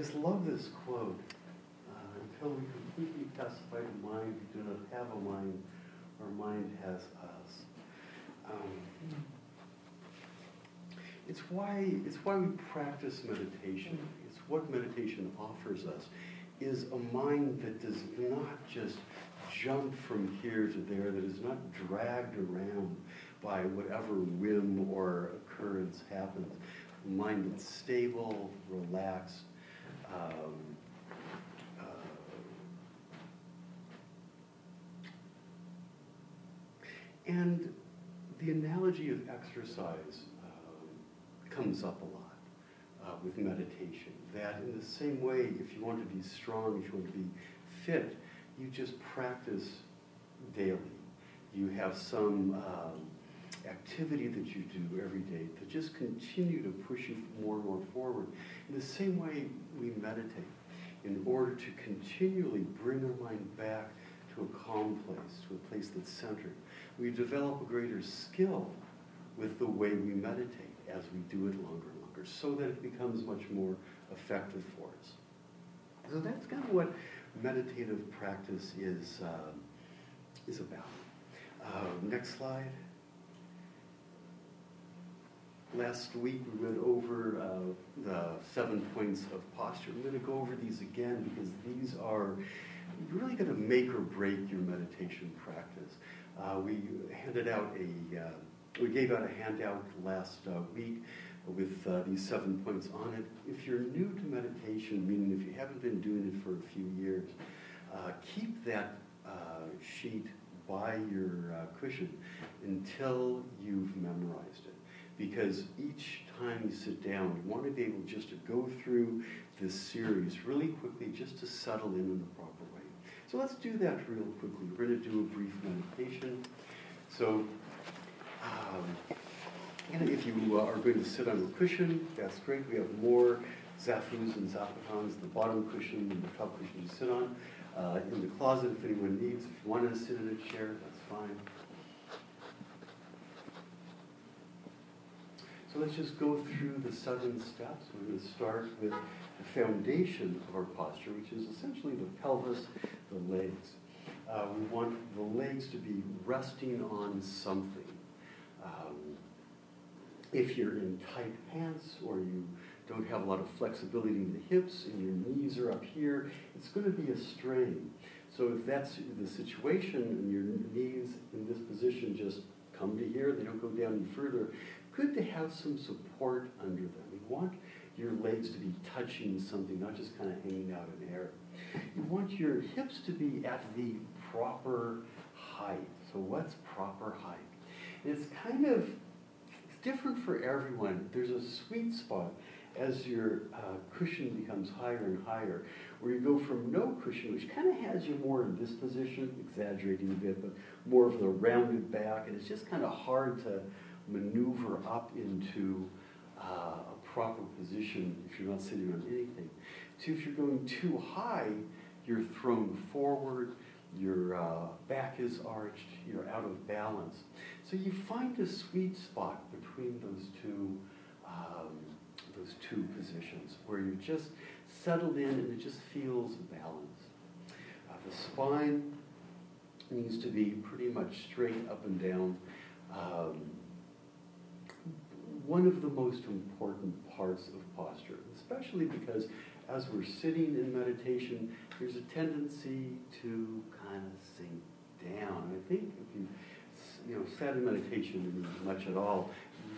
just love this quote. Uh, until we completely pacify the mind, we do not have a mind, our mind has us. Um, it's why, it's why we practice meditation. It's what meditation offers us, is a mind that does not just jump from here to there, that is not dragged around by whatever whim or occurrence happens. A mind that's stable, relaxed, um, uh, and the analogy of exercise um, comes up a lot uh, with meditation. That in the same way, if you want to be strong, if you want to be fit, you just practice daily. You have some um, activity that you do every day to just continue to push you more and more forward. In the same way, we meditate in order to continually bring our mind back to a calm place, to a place that's centered. We develop a greater skill with the way we meditate as we do it longer and longer so that it becomes much more effective for us. So that's kind of what meditative practice is, uh, is about. Uh, next slide. Last week we went over uh, the seven points of posture. I'm going to go over these again because these are really going to make or break your meditation practice. Uh, we handed out a, uh, we gave out a handout last uh, week with uh, these seven points on it. If you're new to meditation, meaning if you haven't been doing it for a few years, uh, keep that sheet by your cushion until you've memorized it because each time you sit down, you want to be able just to go through this series really quickly just to settle in in the proper way. So let's do that real quickly. We're going to do a brief meditation. So, um, if you are going to sit on a cushion, that's great. We have more zafus and zabutons, the bottom cushion and the top cushion to sit on. Uh, in the closet, if anyone needs, if you want to sit in a chair, that's fine. So let's just go through the seven steps. We're going to start with the foundation of our posture, which is essentially the pelvis, the legs. Uh, we want the legs to be resting on something. Um, if you're in tight pants or you don't have a lot of flexibility in the hips and your knees are up here, it's going to be a strain. So if that's the situation and your knees in this position just come to here, they don't go down any further, good to have some support under them. You want your legs to be touching something, not just kind of hanging out in the air. You want your hips to be at the proper height. So what's proper height? It's kind of different for everyone. There's a sweet spot as your uh, cushion becomes higher and higher, where you go from no cushion, which kind of has you more in this position, exaggerating a bit, but more of the rounded back, and it's just kind of hard to maneuver up into uh, a proper position if you're not sitting on anything. So if you're going too high, you're thrown forward, your uh, back is arched, you're out of balance. So you find a sweet spot between those two, um, those two positions where you're just settled in and it just feels balanced. Uh, the spine needs to be pretty much straight up and down. Um, one of the most important parts of posture, especially because as we're sitting in meditation, there's a tendency to kind of sink down. I think if you you know sat in meditation much at all,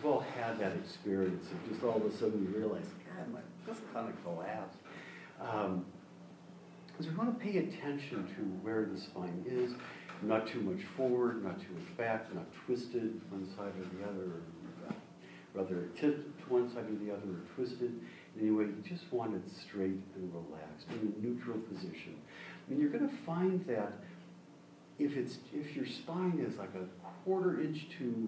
we've all had that experience of just all of a sudden you realize, God, my just kind of collapsed. Um, so we want to pay attention to where the spine is, not too much forward, not too much back, not twisted one side or the other, rather tipped to one side or the other or twisted. Anyway, you just want it straight and relaxed in a neutral position. Mean, you're going to find that if it's if your spine is like a quarter inch too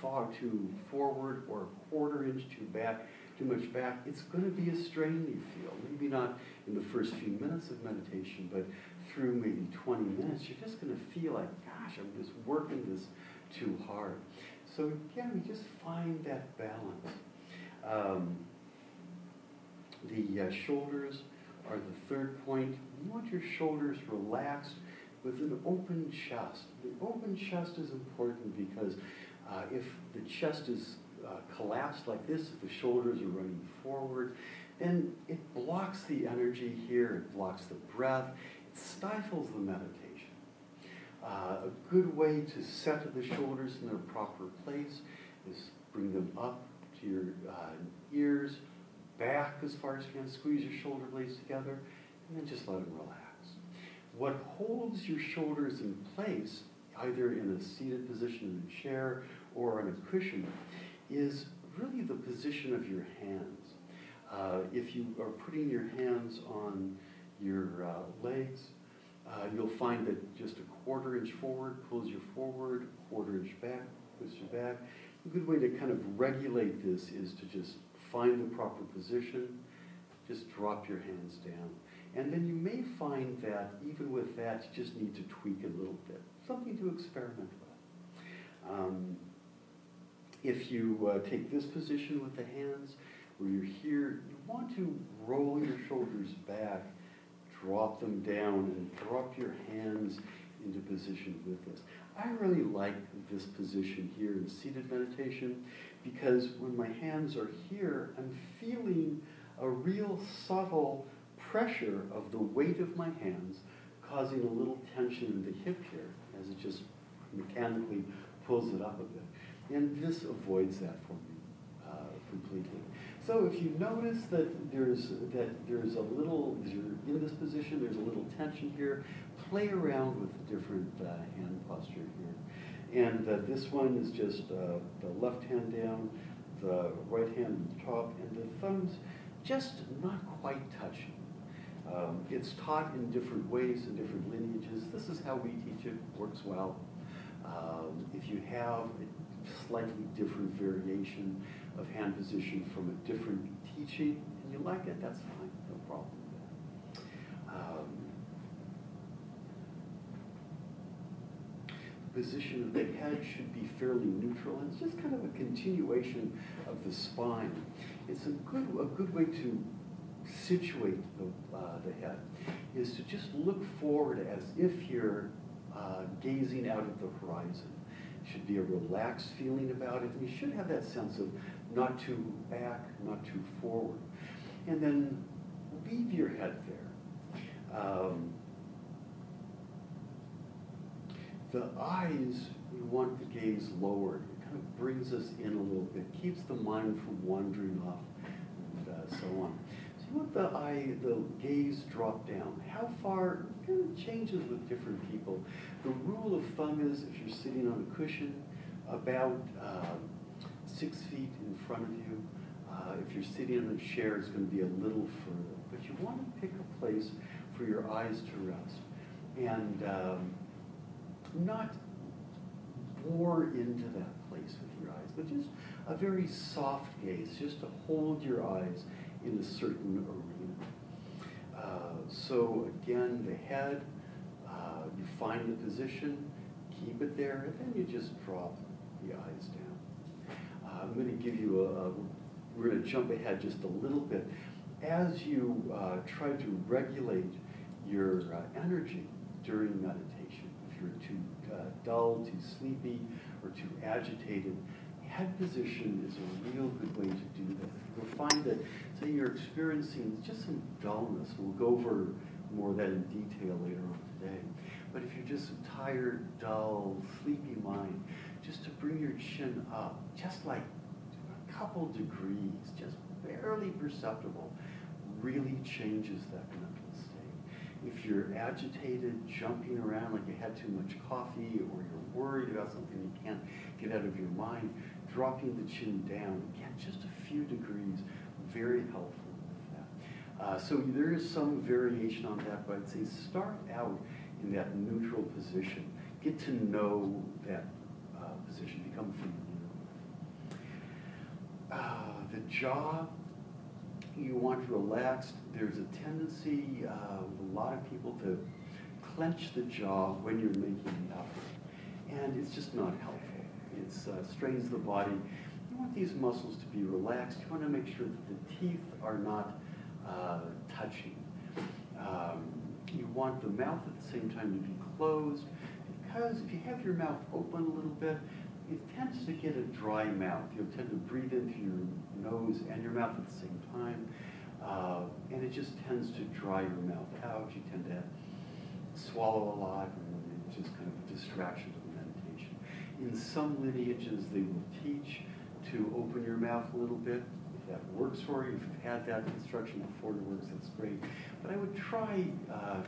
far too forward or a quarter inch too back, too much back, it's going to be a strain you feel. Maybe not in the first few minutes of meditation, but through maybe 20 minutes, you're just going to feel like, gosh, I'm just working this too hard. So again, we just find that balance. Um, The uh, shoulders are the third point. You want your shoulders relaxed with an open chest. The open chest is important because uh, if the chest is uh, collapsed like this, if the shoulders are running forward, then it blocks the energy here, it blocks the breath, it stifles the meditation. Uh, a good way to set the shoulders in their proper place is bring them up to your uh, ears, back as far as you can, squeeze your shoulder blades together, and then just let them relax. What holds your shoulders in place, either in a seated position in a chair or on a cushion, is really the position of your hands. Uh, if you are putting your hands on your uh, legs, uh, you'll find that just a quarter inch forward pulls you forward, quarter inch back pulls you back. A good way to kind of regulate this is to just find the proper position, just drop your hands down. And then you may find that even with that, you just need to tweak a little bit. Something to experiment with. Um, if you uh, take this position with the hands, where you're here, you want to roll your shoulders back, drop them down, and drop your hands into position with this. I really like this position here in seated meditation because when my hands are here, I'm feeling a real subtle pressure of the weight of my hands causing a little tension in the hip here as it just mechanically pulls it up a bit. And this avoids that for me uh, completely. So if you notice that there's that there's a little you're in this position, there's a little tension here, play around with the different uh, hand posture here. And uh, this one is just uh, the left hand down, the right hand on top, and the thumbs just not quite touching. Um, it's taught in different ways in different lineages. This is how we teach it, works well. Um, if you have slightly different variation of hand position from a different teaching and you like it, that's fine, no problem with that. Um, position of the head should be fairly neutral. It's just kind of a continuation of the spine. It's a good, a good way to situate the, uh, the head is to just look forward as if you're uh, gazing out at the horizon. Should be a relaxed feeling about it. And you should have that sense of not too back, not too forward. And then leave your head there. Um, the eyes, we want the gaze lowered. It kind of brings us in a little bit, keeps the mind from wandering off, and uh, so on. So you want the eye, the gaze drop down. How far? Kind of changes with different people. The rule of thumb is if you're sitting on a cushion, about uh, six feet in front of you. Uh, if you're sitting in a chair, it's going to be a little further. But you want to pick a place for your eyes to rest. And um, not bore into that place with your eyes, but just a very soft gaze, just to hold your eyes in a certain so again, the head, uh, you find the position, keep it there, and then you just drop the eyes down. Uh, I'm going to give you a, a we're going to jump ahead just a little bit. As you uh, try to regulate your uh, energy during meditation, if you're too uh, dull, too sleepy, or too agitated, head position is a real good way to do that. You'll find that, say you're experiencing just some dullness, we'll go over more of that in detail later on today. But if you're just tired, dull, sleepy mind, just to bring your chin up, just like a couple degrees, just barely perceptible, really changes that mental state. If you're agitated, jumping around like you had too much coffee, or you're worried about something you can't get out of your mind, dropping the chin down, again, just a few degrees, very helpful with that. Uh, so there is some variation on that, but I'd say start out in that neutral position. Get to know that uh, position, become familiar with uh, the jaw, you want relaxed. There's a tendency uh, with a lot of people to clench the jaw when you're making the effort. And it's just not helpful. It uh, strains the body. You want these muscles to be relaxed. You want to make sure that the teeth are not uh, touching. Um, you want the mouth at the same time to be closed because if you have your mouth open a little bit, it tends to get a dry mouth. You'll tend to breathe into your nose and your mouth at the same time, uh, and it just tends to dry your mouth out. You tend to swallow a lot, and it's just kind of a distraction to the meditation. In some lineages, they will teach to open your mouth a little bit. If that works for you, if you've had that instruction before it works, that's great. But I would try uh,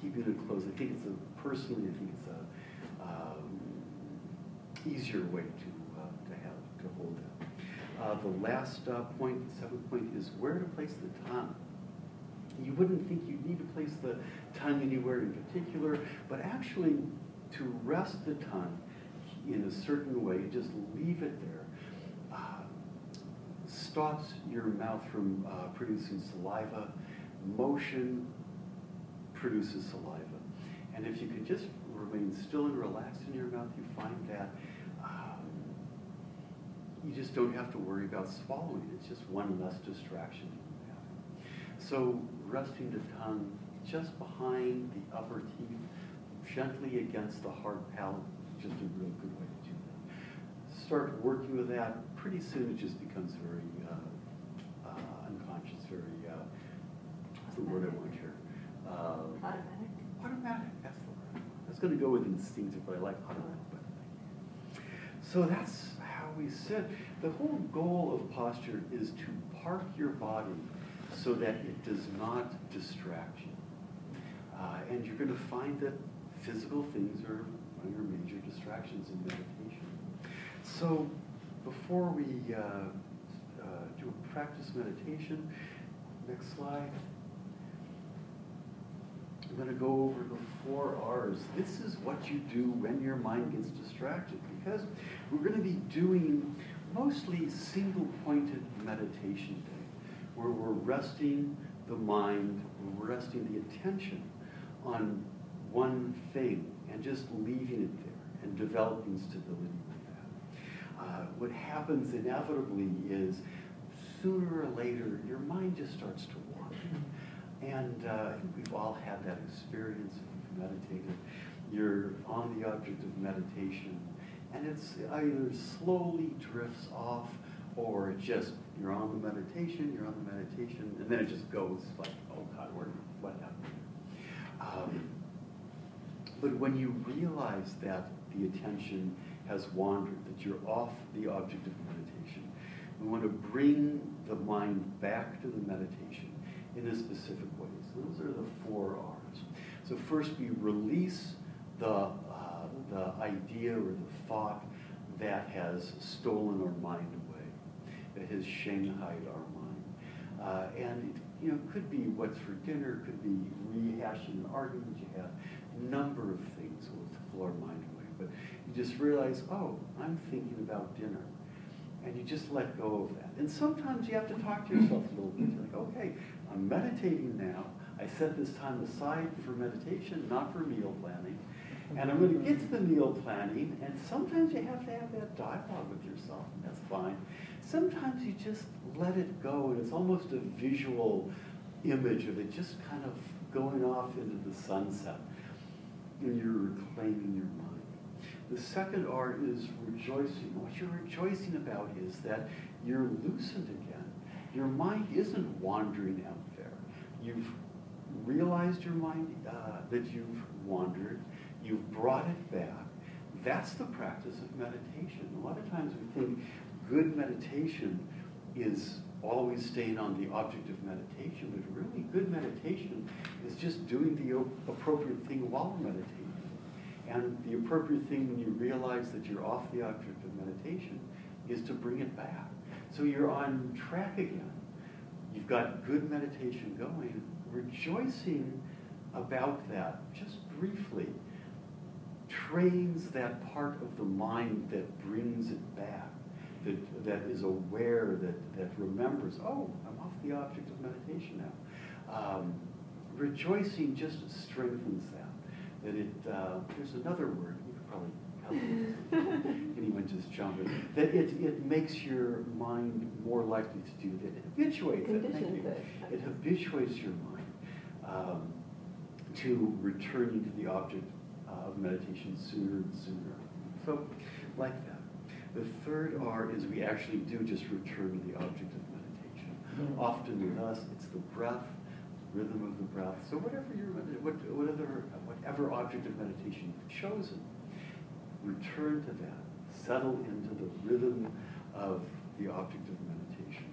keeping it closed. I think it's a, personally, I think it's a um, easier way to, uh, to have, to hold it. Uh, the last uh, point, the seventh point, is where to place the tongue. You wouldn't think you'd need to place the tongue anywhere in particular, but actually to rest the tongue in a certain way, just leave it there, stops your mouth from uh, producing saliva. Motion produces saliva. And if you can just remain still and relaxed in your mouth, you find that um, you just don't have to worry about swallowing. It's just one less distraction. So resting the tongue just behind the upper teeth, gently against the hard palate, just a real good way. Start working with that. Pretty soon it just becomes very uh, uh, unconscious, very, uh, what's the word I want here? Um, automatic. Automatic, that's the word. I was going to go with instinctive, but I like automatic So that's how we sit. The whole goal of posture is to park your body so that it does not distract you. Uh, and you're going to find that physical things are one of your major distractions in meditation. So before we uh, uh, do a practice meditation, next slide. I'm going to go over the four R's. This is what you do when your mind gets distracted because we're going to be doing mostly single pointed meditation day where we're resting the mind, we're resting the attention on one thing and just leaving it there and developing stability. Uh, what happens inevitably is sooner or later your mind just starts to wander. And uh, we've all had that experience if you've meditated. You're on the object of meditation, and it's either slowly drifts off or it just, you're on the meditation, you're on the meditation, and then it just goes like, oh God, where, what happened? Um, but when you realize that the attention has wandered, that you're off the object of meditation, we want to bring the mind back to the meditation in a specific way. So those are the four R's. So first we release the, uh, the idea or the thought that has stolen our mind away, that has shanghaied our mind. Uh, and it you know, could be what's for dinner, could be rehashing an argument you had, number of things will pull our mind away. But you just realize, oh, I'm thinking about dinner and you just let go of that. And sometimes you have to talk to yourself a little bit. You're like, okay, I'm meditating now. I set this time aside for meditation, not for meal planning. And I'm going to get to the meal planning, and sometimes you have to have that dialogue with yourself, and that's fine. Sometimes you just let it go, and it's almost a visual image of it just kind of going off into the sunset, and you're reclaiming your mind. The second R is rejoicing. What you're rejoicing about is that you're loosened again. Your mind isn't wandering out there. You've realized your mind uh, that you've wandered. You've brought it back. That's the practice of meditation. A lot of times we think good meditation is always staying on the object of meditation, but really good meditation is just doing the appropriate thing while meditating. And the appropriate thing when you realize that you're off the object of meditation is to bring it back. So you're on track again. You've got good meditation going. Rejoicing about that, just briefly, trains that part of the mind that brings it back, that, that is aware, that, that remembers, oh, I'm off the object of meditation now. Um, rejoicing just strengthens that that it, uh, there's another word, you could probably Anyone just jump in. That it, it makes your mind more likely to do that. It habituates it. Thank you. It. It habituates your mind um, to returning to the object uh, of meditation sooner and sooner. So, like that. The third R is we actually do just return to the object of meditation. Often with us, it's the breath, rhythm of the breath. So whatever your what, whatever whatever object of meditation you've chosen, return to that. Settle into the rhythm of the object of meditation.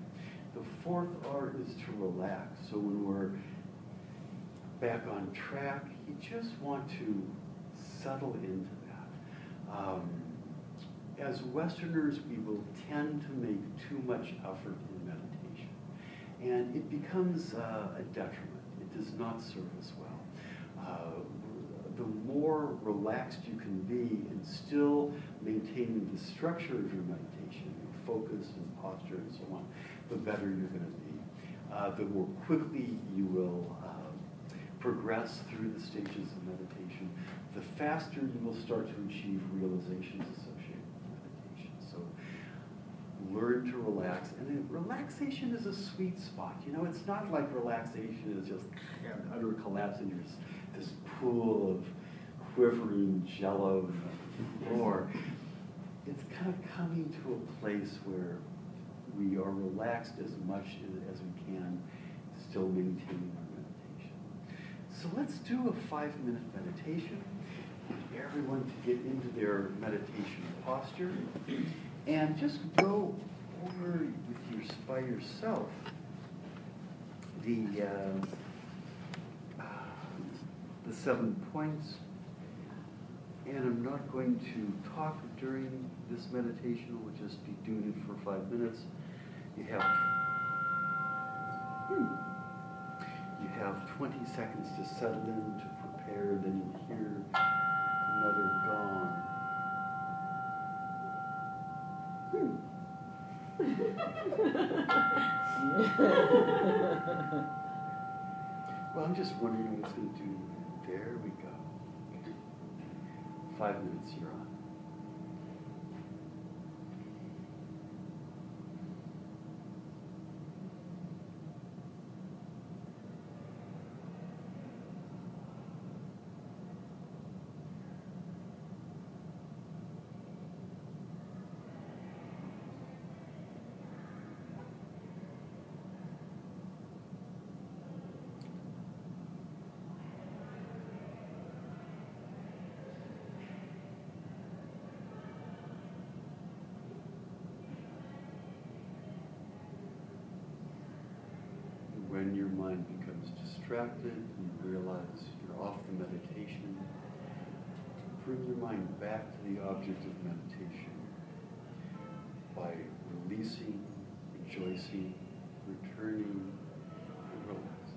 The fourth R is to relax. So when we're back on track, you just want to settle into that. Um, as Westerners, we will tend to make too much effort and it becomes uh, a detriment. It does not serve us well. Uh, the more relaxed you can be and still maintaining the structure of your meditation, your focus and posture and so on, the better you're going to be. Uh, the more quickly you will um, progress through the stages of meditation, the faster you will start to achieve realizations associated with meditation. So learn to relax. And relaxation is a sweet spot. You know, it's not like relaxation is just utter collapse and you're this pool of quivering jello floor. It's kind of coming to a place where we are relaxed as much as we can, still maintaining our meditation. So let's do a five minute meditation. Everyone to get into their meditation posture and just go over with your by yourself the uh, the seven points. And I'm not going to talk during this meditation. We'll just be doing it for five minutes. You have hmm, you have 20 seconds to settle in, to prepare. Then you hear another gong. Well, I'm just wondering what it's going to do. There we go. Five minutes, you're on. When your mind becomes distracted, you realize you're off the meditation. Bring your mind back to the object of meditation by releasing, rejoicing, returning, and relaxing.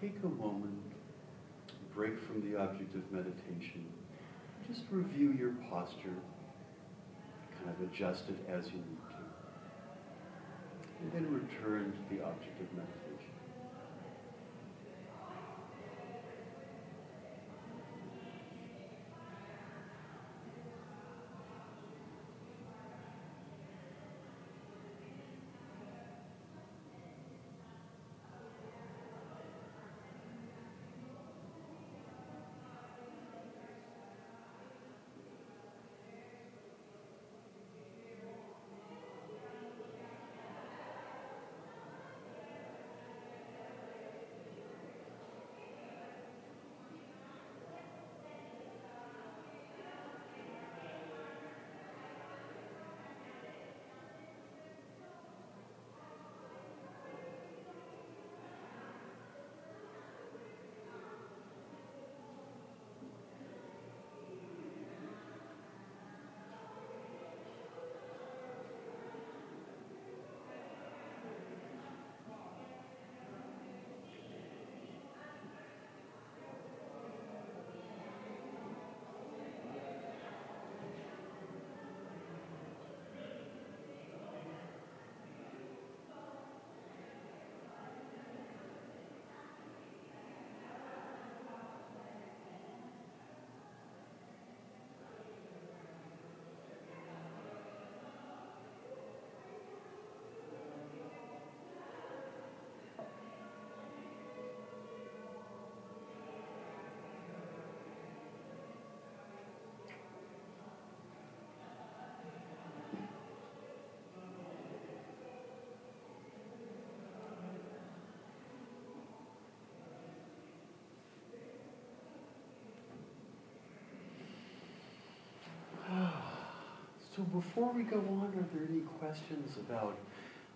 Take a moment, break from the object of meditation, just review your posture, kind of adjust it as you need to, and then return to the object of meditation. So before we go on, are there any questions about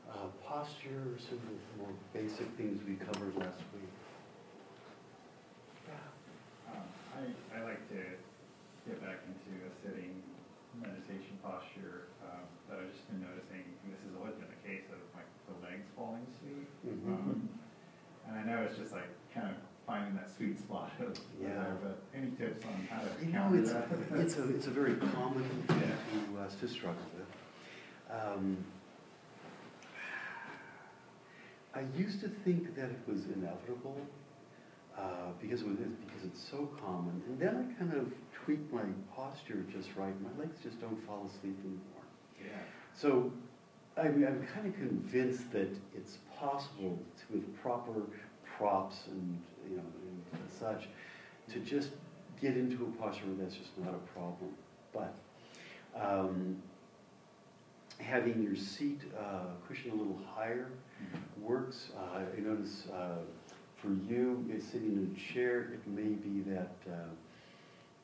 uh, posture or some of the more basic things we covered last week? Um, I, I like to get back into a sitting meditation posture, um, but I've just been noticing, and this has always been the case, of like the legs falling asleep. Mhm. Um, And I know it's just like kind of finding that sweet spot of Yeah. there, but any tips on how to You know, it's, that? it's a, it's a very common thing Yeah. to, uh, to struggle with. Um, I used to think that it was inevitable, uh, because it was, because it's so common, and then I kind of tweaked my posture just right, my legs just don't fall asleep anymore. Yeah. So I'm, I'm kind of convinced that it's possible to, with proper props and, you know, and such, to just get into a posture where that's just not a problem. But um, having your seat uh, cushion a little higher Mhm. works. Uh, I notice uh, for you, sitting in a chair, it may be that uh,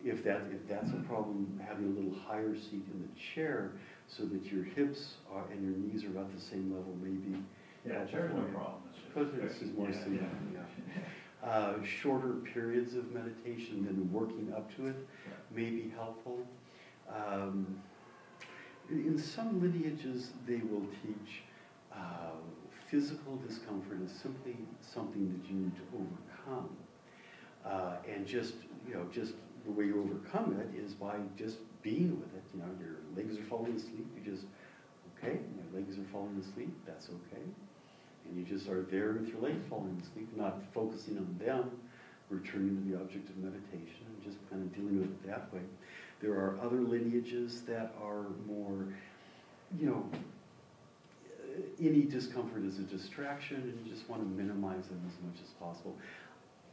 if that if that's a problem, having a little higher seat in the chair so that your hips are and your knees are about the same level, maybe. Yeah, chair's no problem. Because this is more Yeah, seated, yeah. Uh, shorter periods of meditation than working up to it may be helpful. Um, in some lineages, they will teach uh, physical discomfort is simply something that you need to overcome. Uh, and just, you know, just the way you overcome it is by just being with it. You know, your legs are falling asleep, you just, okay, my legs are falling asleep, that's okay. And you just are there with your legs falling asleep, not focusing on them, returning to the object of meditation, and just kind of dealing with it that way. There are other lineages that are more, you know, uh, any discomfort is a distraction, and you just want to minimize them as much as possible.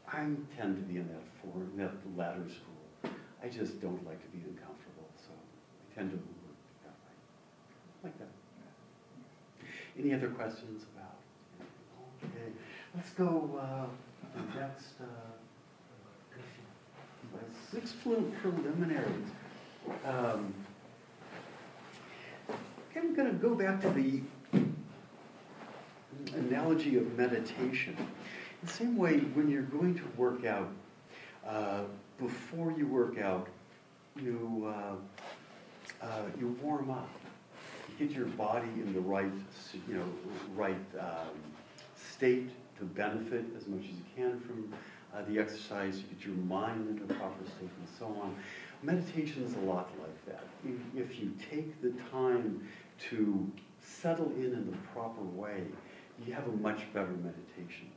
I tend to be in that for that latter school. I just don't like to be uncomfortable, so I tend to work that way. Like that. Any other questions? Okay, let's go uh, to the next. Uh, six pre- preliminaries. Um, I'm going to go back to the analogy of meditation. The same way, when you're going to work out, uh, before you work out, you uh, uh, you warm up. You get your body in the right, you know, right um, state to benefit as much as you can from uh, the exercise. You get your mind in a proper state and so on. Meditation is a lot like that. If- If you take the time to settle in in the proper way, you have a much better meditation.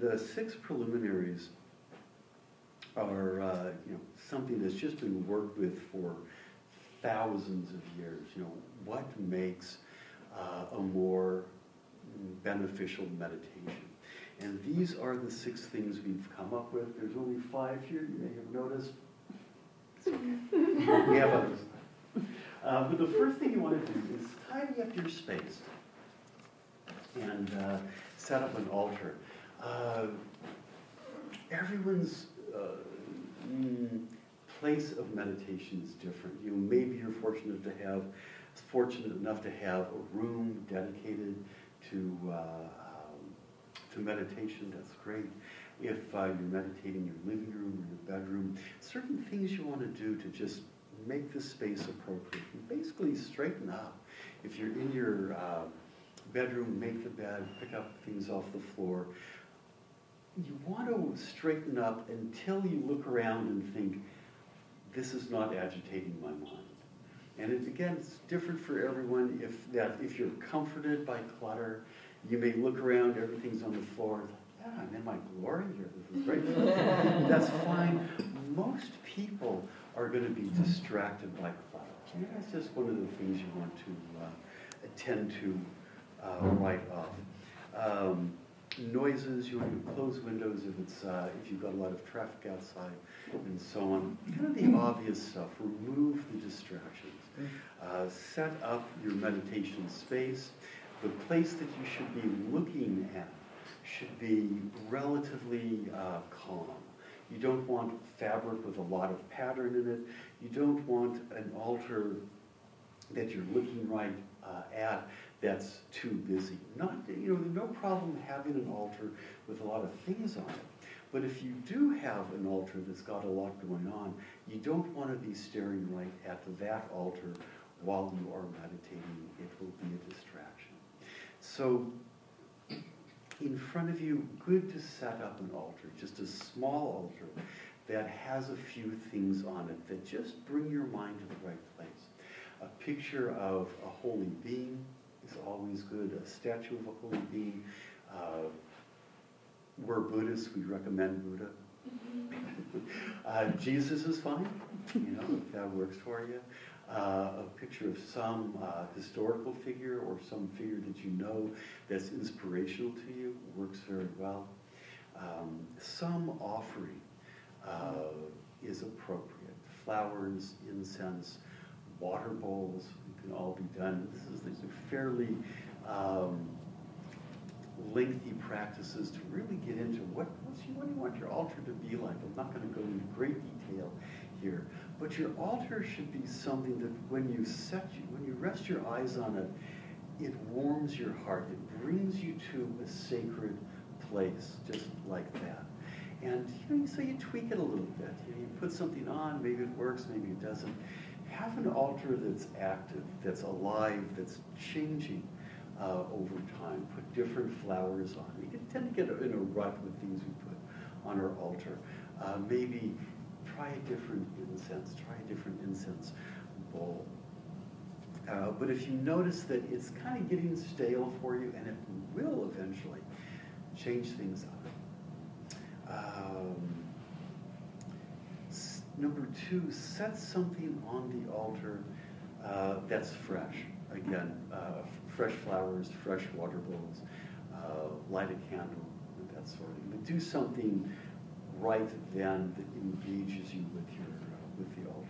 The six preliminaries are uh, you know something that's just been worked with for thousands of years. You know what makes uh, a more beneficial meditation, and these are the six things we've come up with. There's only five here. You may have noticed. Okay. we have others. Uh, but the first thing you want to do is tidy up your space and uh, set up an altar. Uh, everyone's uh, mm, place of meditation is different. You know, maybe you're fortunate to have, fortunate enough to have a room dedicated to uh, um, to meditation. That's great. If uh, you're meditating in your living room or your bedroom, certain things you want to do to just make the space appropriate. And basically, straighten up. If you're in your uh, bedroom, make the bed, pick up things off the floor. You want to straighten up until you look around and think, this is not agitating my mind. And it, again, it's different for everyone. If that, if you're comforted by clutter, you may look around, everything's on the floor. Yeah, I'm in my glory here. This is great. That's fine. Most people are going to be distracted by clutter. And that's just one of the things you want to uh, attend to uh, right off. Um, noises, you want to close windows if it's uh, if you've got a lot of traffic outside, and so on. Kind of the obvious stuff. Remove the distractions. Uh, set up your meditation space. The place that you should be looking at should be relatively uh, calm. You don't want fabric with a lot of pattern in it. You don't want an altar that you're looking right uh, at that's too busy. Not, you know, no problem having an altar with a lot of things on it. But if you do have an altar that's got a lot going on, you don't want to be staring right at that altar while you are meditating. It will be a distraction. So, in front of you, good to set up an altar, just a small altar that has a few things on it that just bring your mind to the right place. A picture of a holy being is always good, a statue of a holy being. Uh, we're Buddhists, we recommend Buddha. uh, Jesus is fine, you know, if that works for you. Uh, a picture of some uh, historical figure or some figure that you know that's inspirational to you works very well. Um, some offering uh, is appropriate. Flowers, incense, water bowls, can all be done. This is these are fairly um, lengthy practices to really get into what, you, what do you want your altar to be like. I'm not going to go into great detail here, but your altar should be something that when you set you, when you rest your eyes on it, it warms your heart. It brings you to a sacred place, just like that. And you know, so you tweak it a little bit. You, know, you put something on, maybe it works, maybe it doesn't. Have an altar that's active, that's alive, that's changing uh, over time. Put different flowers on. We can tend to get in a rut with things we put on our altar. Uh, maybe try a different incense, try a different incense bowl. Uh, but if you notice that it's kind of getting stale for you, and it will eventually change things up. Um, number two, set something on the altar uh, that's fresh. Again, uh, fresh flowers, fresh water bowls, uh, light a candle, that sort of thing. But do something right then that engages you with your uh, with the altar.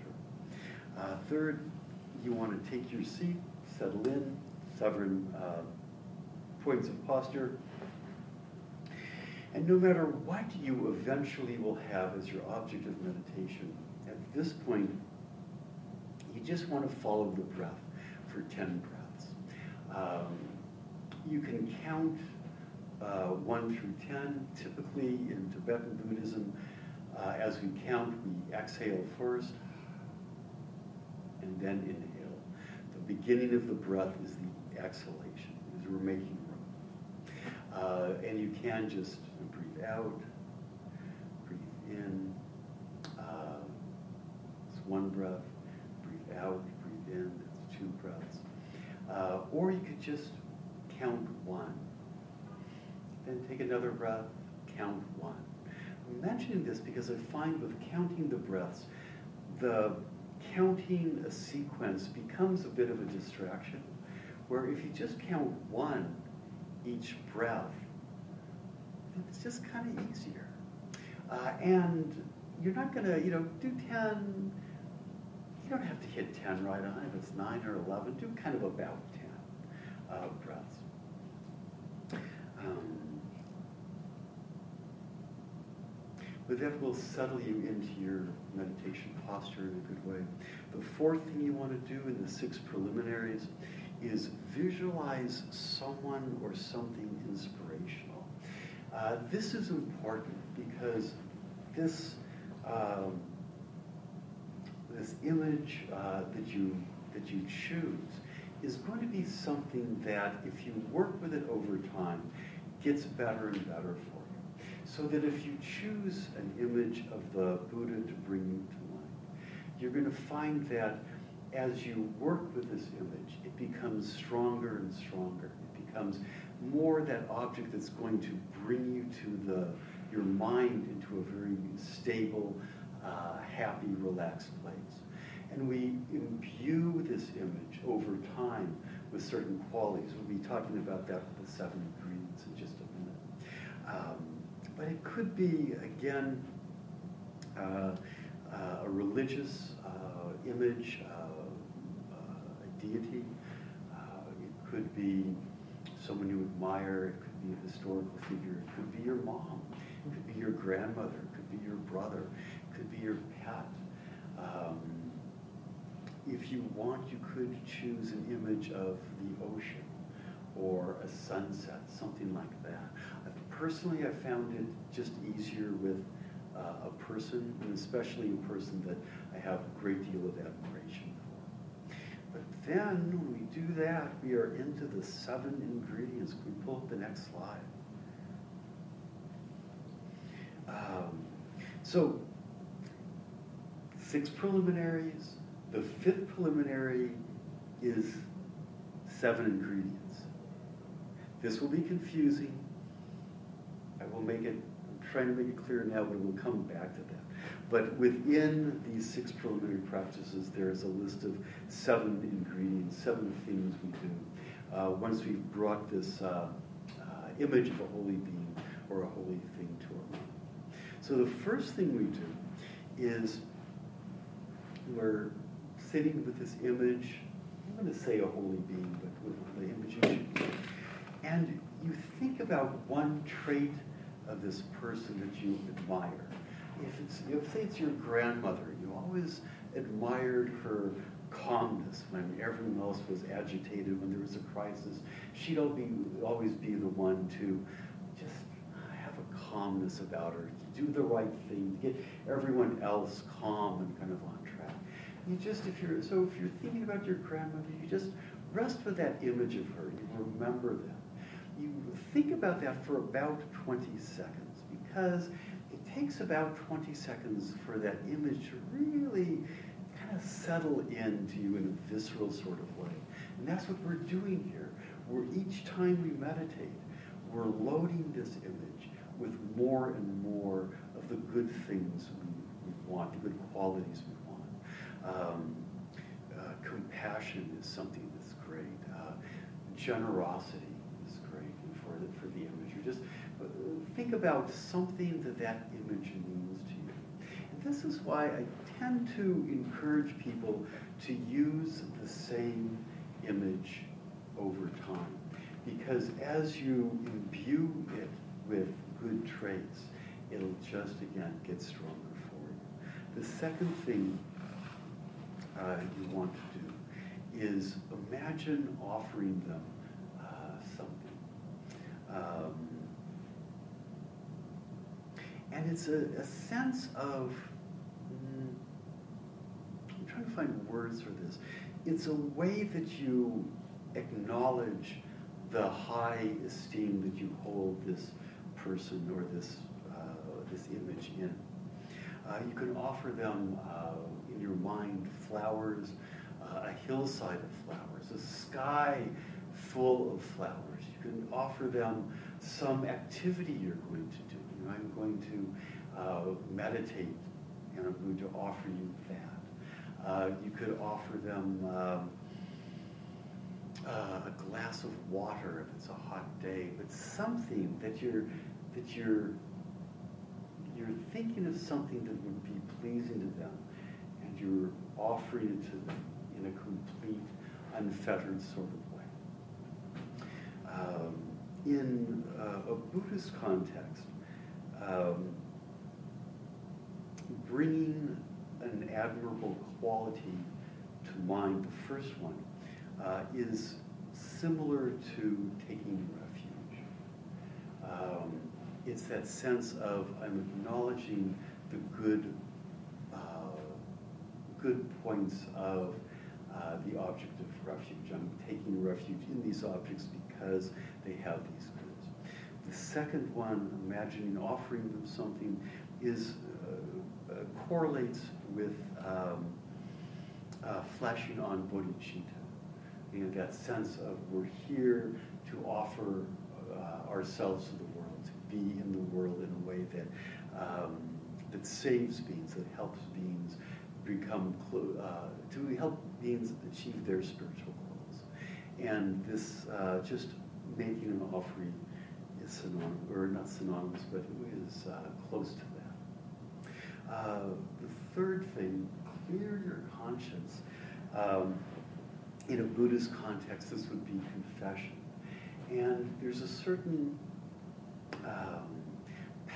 Uh, third, you want to take your seat, settle in, seven uh, points of posture. And no matter what you eventually will have as your object of meditation, at this point, you just want to follow the breath for 10 breaths. Um, you can count uh, 1 through 10. Typically, in Tibetan Buddhism, uh, as we count, we exhale first and then inhale. The beginning of the breath is the exhalation, because we're making room. Uh, and you can just breathe out, breathe in. Uh, it's one breath. Breathe out, breathe in. It's two breaths. Uh, or you could just count one. Then take another breath, count one. I'm mentioning this because I find with counting the breaths, the counting a sequence becomes a bit of a distraction. Where if you just count one each breath, it's just kind of easier. Uh, and you're not going to, you know, do 10 you don't have to hit 10 right on. If it's 9 or 11, do kind of about 10 uh, breaths. Um, but that will settle you into your meditation posture in a good way. The fourth thing you want to do in the six preliminaries is visualize someone or something inspirational. Uh, this is important because this um, this image uh, that you that you choose is going to be something that, if you work with it over time, gets better and better for you. So that if you choose an image of the Buddha to bring you to mind, you're going to find that as you work with this image, it becomes stronger and stronger. It becomes more that object that's going to bring you to the your mind into a very stable, uh, happy, relaxed place. And we imbue this image over time with certain qualities. We'll be talking about that with the seven ingredients in just a minute. Um, but it could be, again, uh, uh, a religious uh, image, uh, uh, a deity. It could be someone you admire. It could be a historical figure. It could be your mom. It could be your grandmother. It could be your brother. Your pet. Um, if you want, you could choose an image of the ocean or a sunset, something like that. Personally, I found it just easier with uh, a person, and especially a person that I have a great deal of admiration for. But then, when we do that, we are into the seven ingredients. Can we pull up the next slide? Um, so, six preliminaries. The fifth preliminary is seven ingredients. This will be confusing. I will make it, I'm trying to make it clear now, but we'll come back to that. But within these six preliminary practices, there is a list of seven ingredients, seven things we do. Uh, once we've brought this uh, uh, image of a holy being or a holy thing to our mind. So the first thing we do is we're sitting with this image. I'm going to say a holy being, but with the image. And you think about one trait of this person that you admire. If it's, if say it's your grandmother, you always admired her calmness when everyone else was agitated, when there was a crisis. She'd always be the one to just have a calmness about her, to do the right thing, to get everyone else calm and kind of on. You just, if you're, so if you're thinking about your grandmother, you just rest with that image of her. You remember that. You think about that for about 20 seconds because it takes about 20 seconds for that image to really kind of settle into you in a visceral sort of way. And that's what we're doing here. We're each time we meditate, we're loading this image with more and more of the good things we, we want, the good qualities we. Um, uh, compassion is something that's great. Uh, generosity is great for the, for the just uh, think about something that that image means to you. And this is why I tend to encourage people to use the same image over time. Because as you imbue it with good traits, it'll just again get stronger for you. The second thing uh, you want to do is imagine offering them uh, something. Um, and it's a, a sense of, mm, I'm trying to find words for this. It's a way that you acknowledge the high esteem that you hold this person or this, uh, this image in. Uh, you can offer them uh, your mind flowers, uh, a hillside of flowers, a sky full of flowers. You can offer them some activity you're going to do. You know, I'm going to uh, meditate, and I'm going to offer you that. Uh, you could offer them um, uh, a glass of water if it's a hot day, but something that you're that you're you're thinking of something that would be pleasing to them, offering it to them in a complete, unfettered sort of way. Um, in uh, a Buddhist context, um, bringing an admirable quality to mind, the first one, uh, is similar to taking refuge. Um, it's that sense of I'm acknowledging the good, good points of uh, the object of refuge. I'm taking refuge in these objects because they have these goods. The second one, imagining offering them something, is uh, uh correlates with um, uh, flashing on bodhicitta. You know, that sense of we're here to offer uh, ourselves to the world, to be in the world in a way that um, that saves beings, that helps beings become uh, to help beings achieve their spiritual goals. And this uh, just making an offering is synonymous, or not synonymous, but is uh, close to that. Uh, the third thing, clear your conscience. Um, in a Buddhist context, this would be confession. And there's a certain um,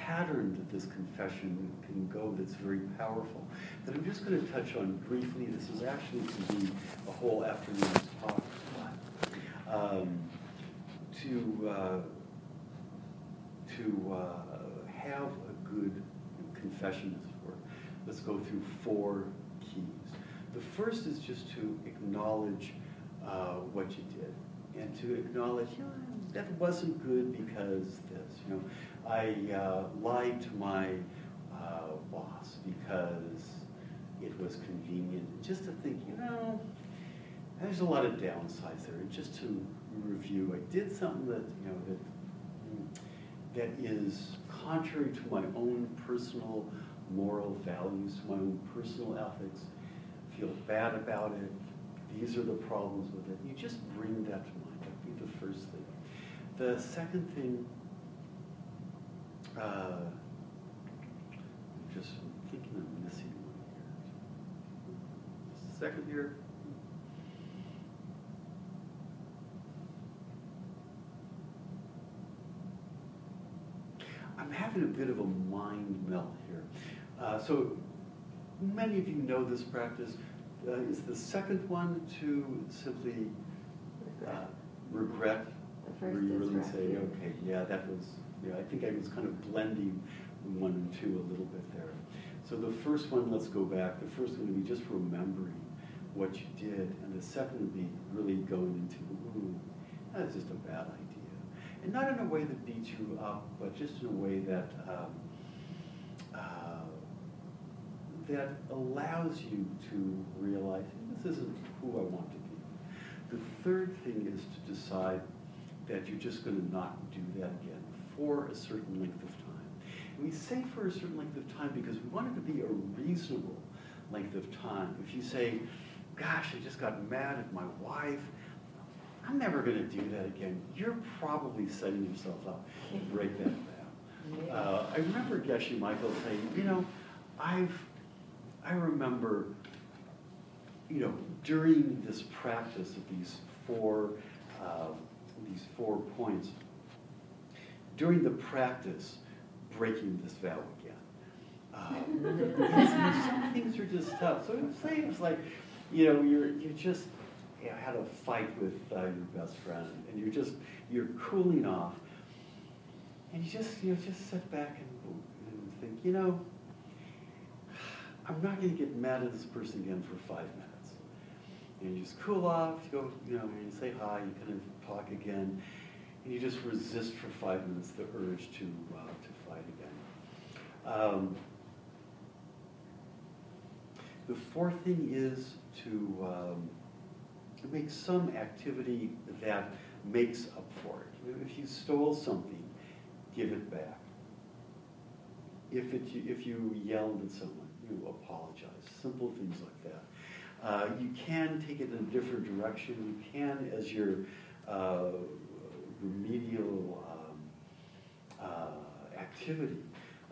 pattern that this confession can go that's very powerful that I'm just going to touch on briefly. This is actually to be a whole afternoon's talk. Um, to uh, to uh, have a good confession, as it were, let's go through four keys. The first is just to acknowledge uh, what you did and to acknowledge, you know, that wasn't good because this, you know, I uh, lied to my uh, boss because it was convenient. Just to think, you know, there's a lot of downsides there. And just to review, I did something that, you know, that that is contrary to my own personal moral values, my own personal ethics. Feel bad about it. These are the problems with it. You just bring that to mind. That'd be the first thing. The second thing, uh, I'm just thinking I'm missing one here. Just a second here. I'm having a bit of a mind melt here. Uh, so many of you know this practice. Uh, is the second one to simply uh, regret? The first where you is really say, okay, yeah, that was, yeah, I think I was kind of blending one and two a little bit there. So the first one, let's go back. The first one would be just remembering what you did, and the second would be really going into, ooh, that's just a bad idea. And not in a way that beats you up, but just in a way that um, uh, that allows you to realize this isn't who I want to be. The third thing is to decide that you're just going to not do that again for a certain length of time. And we say for a certain length of time because we want it to be a reasonable length of time. If you say, gosh, I just got mad at my wife, I'm never going to do that again. You're probably setting yourself up to break that down. Uh, I remember Geshe Michael saying, you know, I've, I remember, you know, during this practice of these four, uh, these four points, during the practice, breaking this vow again. Uh, some things are just tough. So say it's like, you know, you're you just you know, had a fight with uh, your best friend, and you're just you're cooling off, and you just you know just sit back and, and think, you know, I'm not going to get mad at this person again for five minutes. And you just cool off, you go, you know, you say hi, you kind of talk again, and you just resist for five minutes the urge to uh, to fight again. Um, the fourth thing is to um, make some activity that makes up for it. If you stole something, give it back. If, it, if you yelled at someone, you apologize. Simple things like that. Uh, you can take it in a different direction. You can, as your uh, remedial um, uh, activity,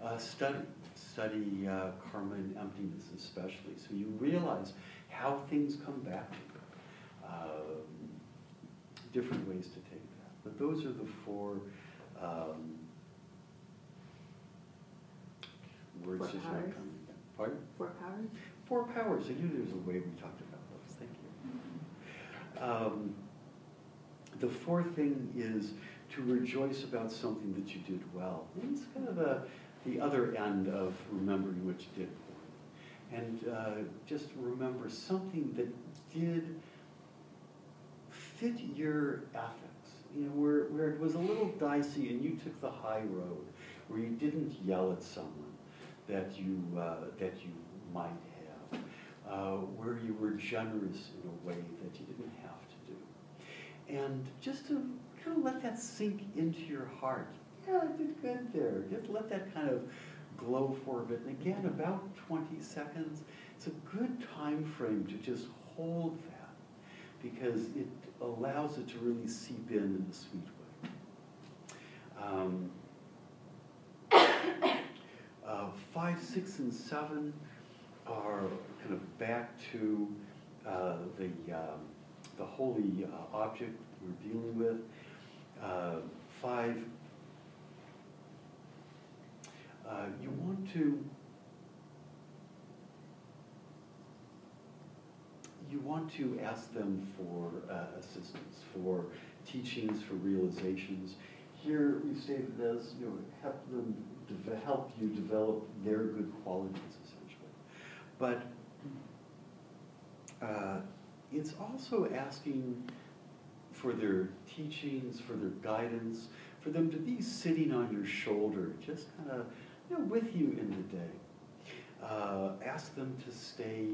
uh, study. Study uh, karma and emptiness, especially. So you realize how things come back to you. Um, different ways to take that. But those are the four um, words Four just not coming. Pardon? Four powers? Four powers. I knew there was a way we talked about those. Thank you. Um, the fourth thing is to rejoice about something that you did well. And it's kind of the, the other end of remembering what you did poorly. And uh, just remember something that did fit your ethics. You know, where, where it was a little dicey and you took the high road, where you didn't yell at someone that you, uh, that you might have, uh, where you were generous in a way that you didn't. And just to kind of let that sink into your heart. Yeah, I did good there. Just let that kind of glow for a bit. And again, about 20 seconds. It's a good time frame to just hold that because it allows it to really seep in in a sweet way. Um, uh, five, six, and seven are kind of back to uh, the, um, the holy uh, object we're dealing with. Uh, five, uh, you want to you want to ask them for uh, assistance, for teachings, for realizations. Here we stated as you know help them help you develop their good qualities essentially, but uh, it's also asking for their teachings, for their guidance, for them to be sitting on your shoulder, just kind of you know, with you in the day. Uh, ask them to stay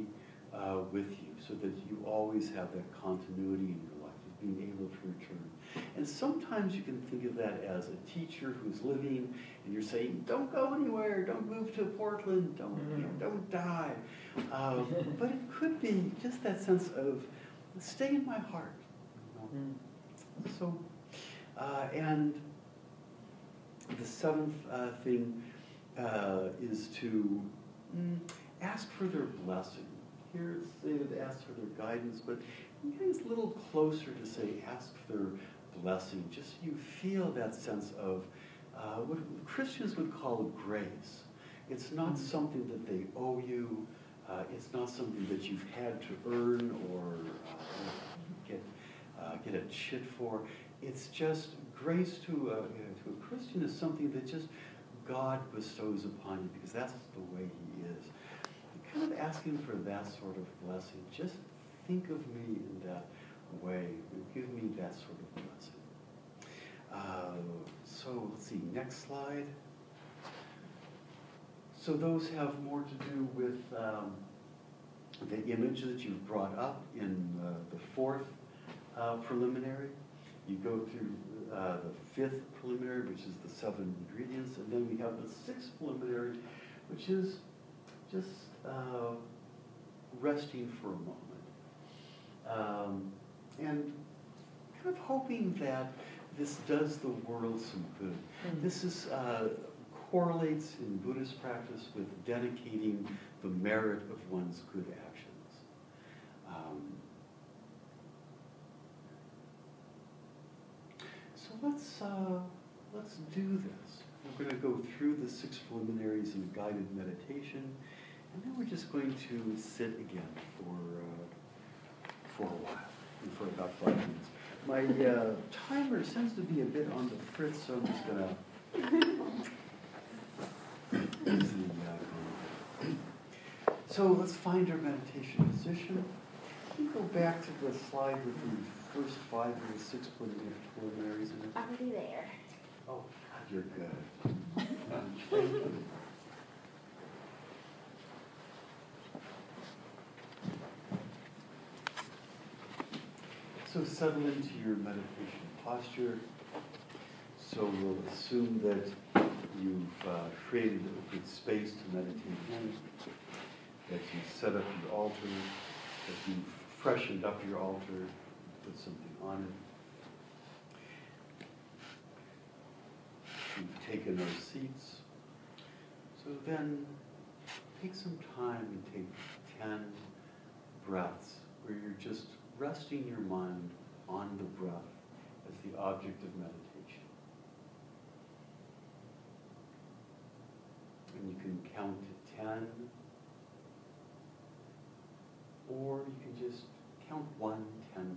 uh, with you so that you always have that continuity in your life of being able to return. And sometimes you can think of that as a teacher who's living and you're saying, don't go anywhere, don't move to Portland, don't, you know, don't die. Uh, but it could be just that sense of stay in my heart. You know? So, uh, and the seventh uh, thing uh, is to mm, ask for their blessing. Here it's stated ask for their guidance, but it's a little closer to say ask for their blessing. Just you feel that sense of uh, what Christians would call grace. It's not something that they owe you. Uh, it's not something that you've had to earn or uh, get uh, get a chit for. It's just grace to a, to a Christian is something that just God bestows upon you because that's the way He is. Kind of asking for that sort of blessing. Just think of me in that way. Give me that sort of blessing. Uh, so let's see, next slide. So those have more to do with um, the image that you've brought up in uh, the fourth uh, preliminary. You go through uh, the fifth preliminary, which is the seven ingredients, and then we have the sixth preliminary, which is just uh, resting for a moment. Um, and kind of hoping that this does the world some good. Mhm. This is, uh, correlates in Buddhist practice with dedicating the merit of one's good actions. Um, so let's, uh, let's do this. We're going to go through the six preliminaries in a guided meditation, and then we're just going to sit again for, uh, for a while, for about five minutes. My uh, timer seems to be a bit on the fritz, so I'm just going to use the. Uh, so let's find our meditation position. Can you go back to the slide with the first five or six preliminary- preliminaries in it? Already there. Oh, God, you're good. So settle into your meditation posture. So we'll assume that you've uh, created a good space to meditate in, that you've set up your altar, that you've freshened up your altar, put something on it. We've taken our seats. So then take some time and take 10 breaths where you're just resting your mind on the breath as the object of meditation. And you can count to 10, or you can just count one 10 times.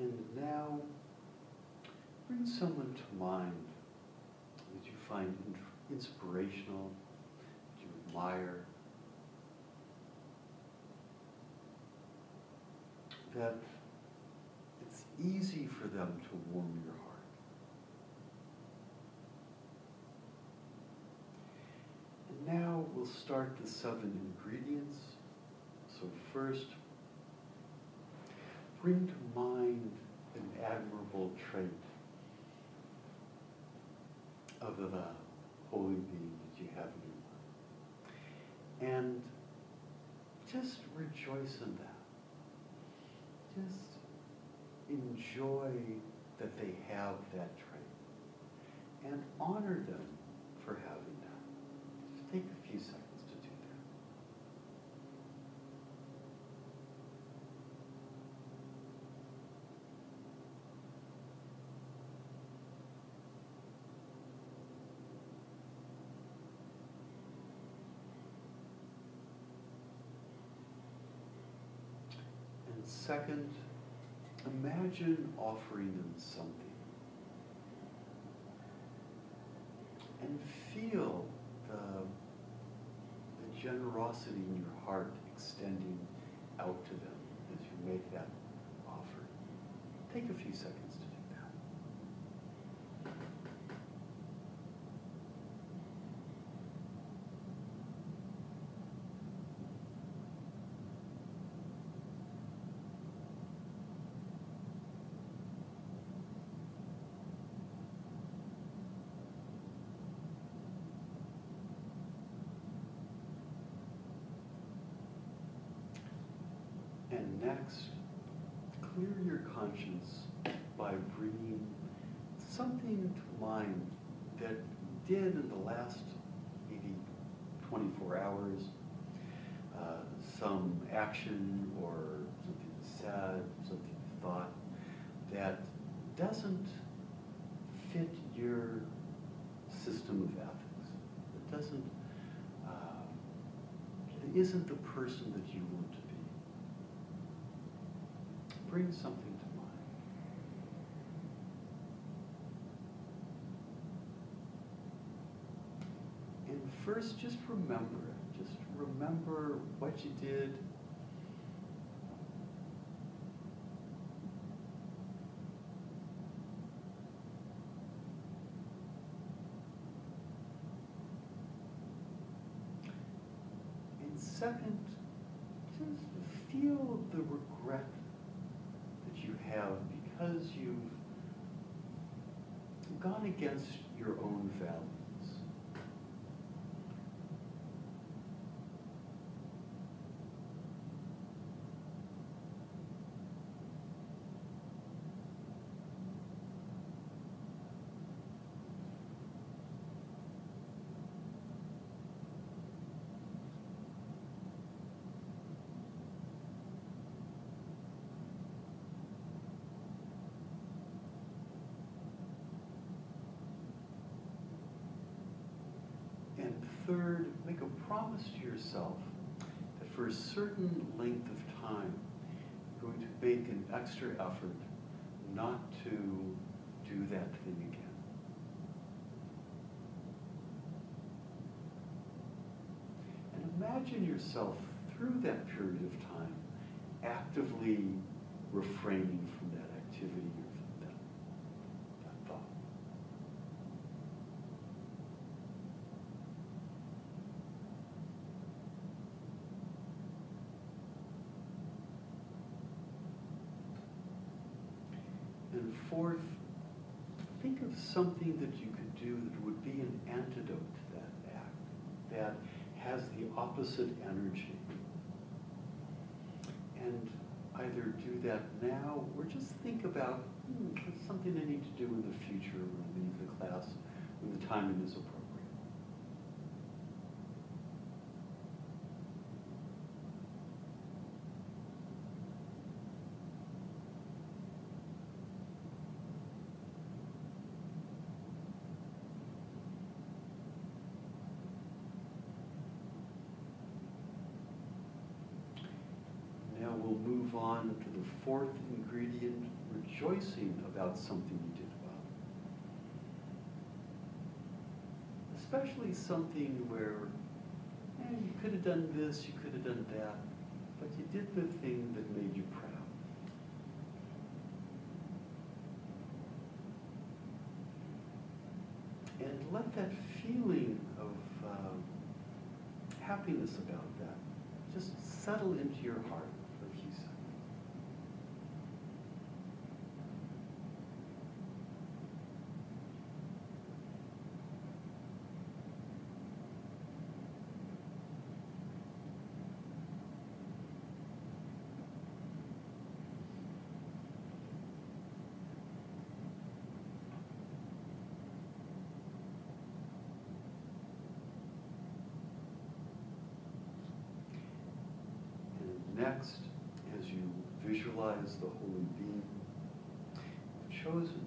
And now, bring someone to mind that you find inspirational, that you admire. that it's easy for them to warm your heart. And now we'll start the seven ingredients. So first, bring to mind trait of the holy being that you have in your mind. And just rejoice in that. Just enjoy that they have that trait and honor them for having that. Just take a few seconds to do that. And second, imagine offering them something. And feel the, the generosity in your heart extending out to them as you make that offer. Take a few seconds to do that. And next, clear your conscience by bringing something to mind that did in the last maybe 24 hours, uh, some action or something said, something thought that doesn't fit your system of ethics. It doesn't, uh, it isn't the person that you want to be bring something to mind. And first, just remember it. Just remember what you did. And second, just feel the regret have because you've gone against your own values. And third, make a promise to yourself that for a certain length of time, you're going to make an extra effort not to do that thing again. And imagine yourself through that period of time actively refraining from that activity or that, that thought. And fourth, think of something that you could do that would be an antidote to that act, that has the opposite energy. And either do that now or just think about hmm, something I need to do in the future when I leave the class when the timing is appropriate. on to the fourth ingredient, rejoicing about something you did well. Especially something where eh, you could have done this, you could have done that, but you did the thing that made you proud. And let that feeling of uh, happiness about that just settle into your heart. Next, as you visualize the holy being you've chosen,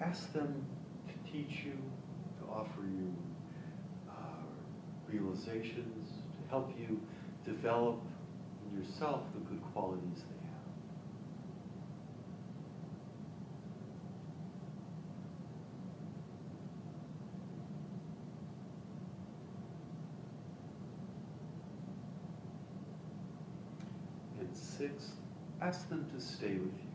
ask them to teach you, to offer you uh, realizations, to help you develop in yourself the good qualities they sixth, ask them to stay with you.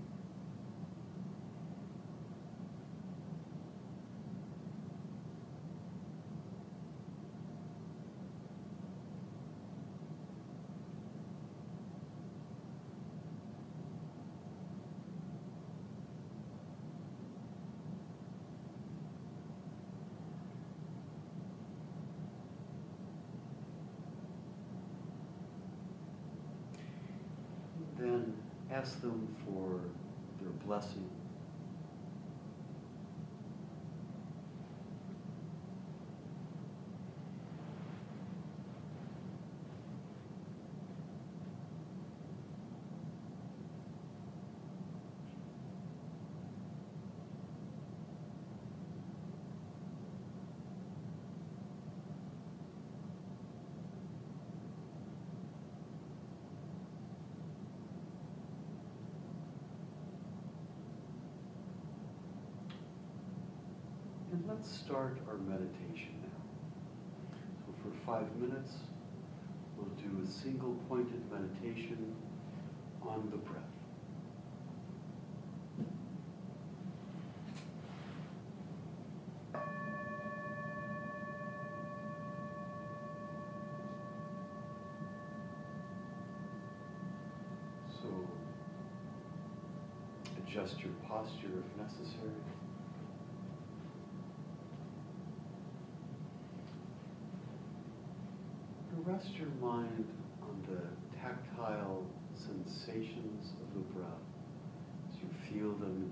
Then ask them for their blessing. And let's start our meditation now. So for five minutes, we'll do a single pointed meditation on the breath. So adjust your posture if necessary. And Rest your mind on the tactile sensations of the breath as you feel them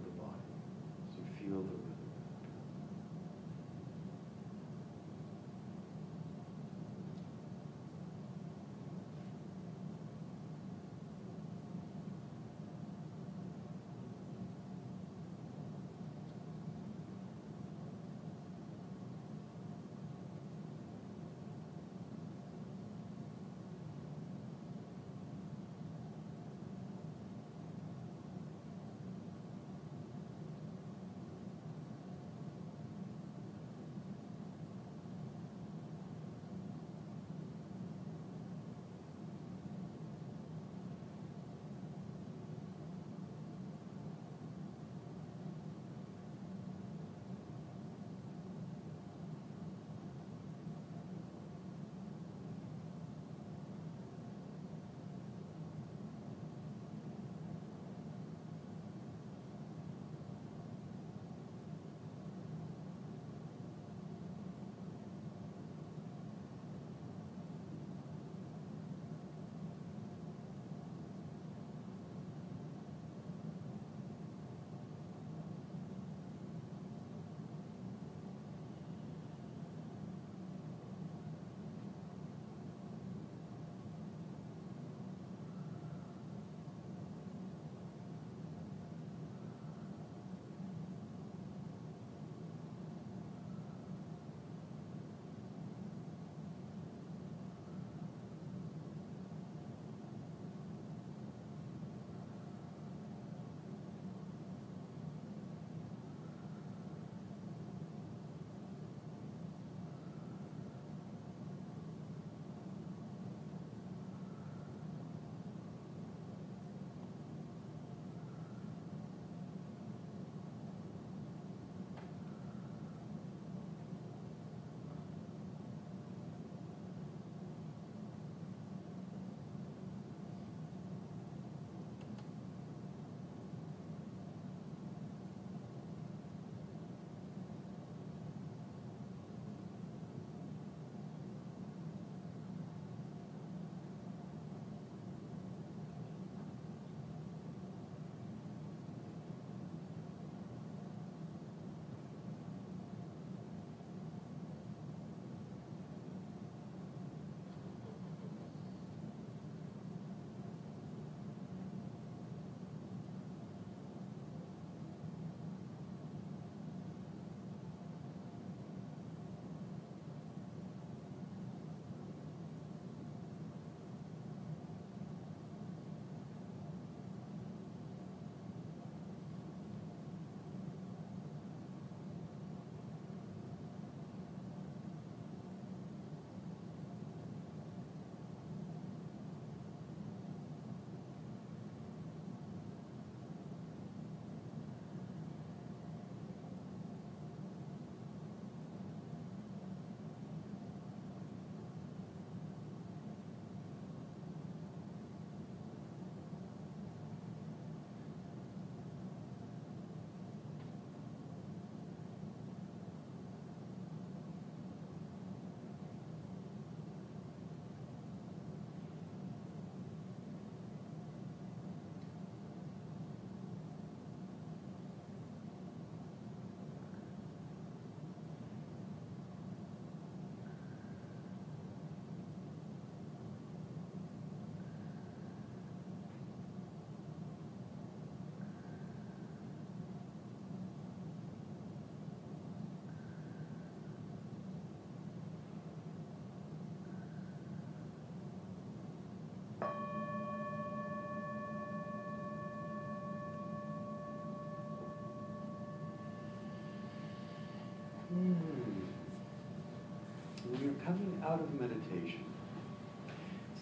out of meditation,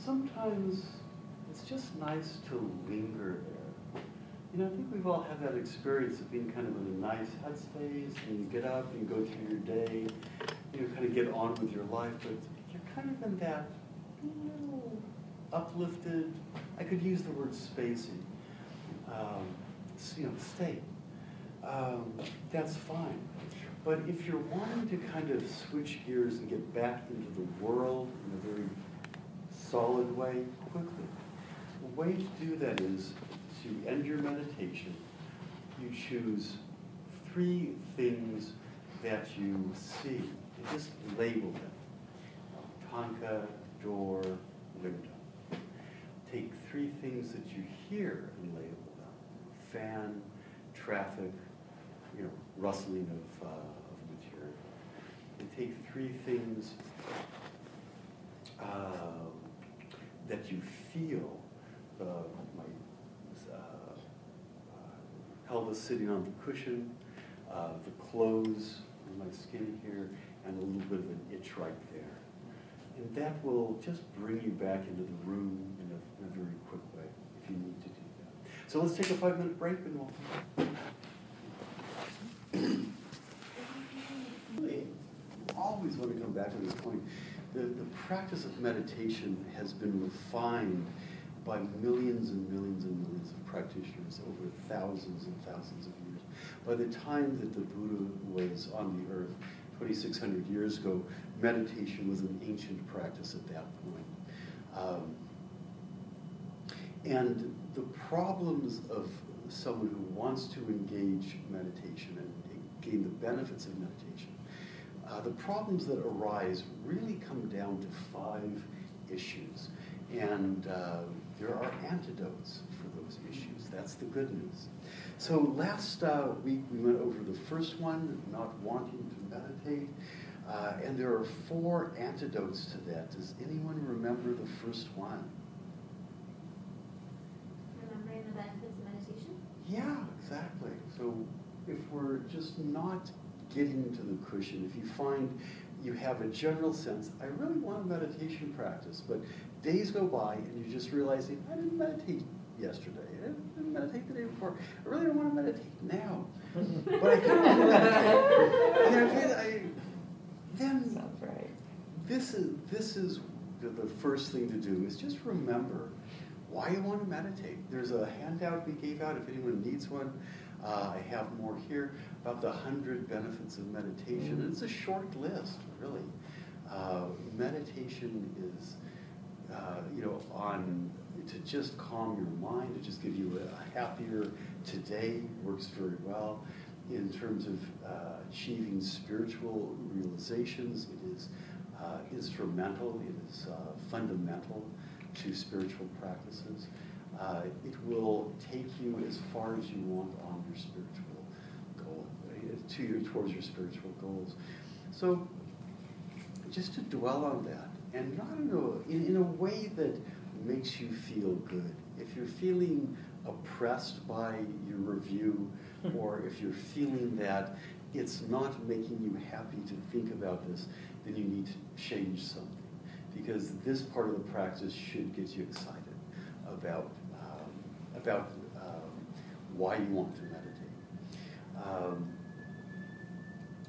sometimes it's just nice to linger there. You know, I think we've all had that experience of being kind of in a nice headspace, and you get up, and go through your day, you know, kind of get on with your life, but you're kind of in that little uplifted, I could use the word spacey, um, you know, state. Um, that's fine. But if you're wanting to kind of switch gears and get back into the world in a very solid way quickly, the way to do that is to end your meditation, you choose three things that you see and just label them. Tanka, door, window. Take three things that you hear and label them. Fan, traffic, you know, rustling of, uh, of material. And take three things uh, that you feel. Uh, my uh, uh, pelvis sitting on the cushion, uh, the clothes on my skin here, and a little bit of an itch right there. And that will just bring you back into the room in a, in a very quick way if you need to do that. So let's take a five minute break and we'll. Always want to come back to this point. The, the practice of meditation has been refined by millions and millions and millions of practitioners over thousands and thousands of years. By the time that the Buddha was on the earth, 2,600 years ago, meditation was an ancient practice at that point. Um, and the problems of someone who wants to engage meditation gain the benefits of meditation, uh, the problems that arise really come down to five issues. And uh, there are antidotes for those issues. That's the good news. So last uh, week we went over the first one, not wanting to meditate. Uh, and there are four antidotes to that. Does anyone remember the first one? Remembering the benefits of meditation? Yeah, exactly. So if we're just not getting to the cushion, if you find you have a general sense, I really want a meditation practice, but days go by and you're just realizing, I didn't meditate yesterday. I didn't meditate the day before. I really don't want to meditate now. but I kind of want to meditate. You know, I, then Sounds right. this is this is the, the first thing to do is just remember why you want to meditate. There's a handout we gave out if anyone needs one. Uh, I have more here about the hundred benefits of meditation. It's a short list, really. Uh, meditation is, uh, you know, on to just calm your mind, to just give you a happier today works very well. In terms of uh, achieving spiritual realizations, it is uh, instrumental, it is uh, fundamental to spiritual practices. Uh, it will take you as far as you want on your spiritual goal, uh, to your, towards your spiritual goals. So, just to dwell on that, and not in a, in, in a way that makes you feel good. If you're feeling oppressed by your review, or if you're feeling that it's not making you happy to think about this, then you need to change something. Because this part of the practice should get you excited about, about um, why you want to meditate. Um,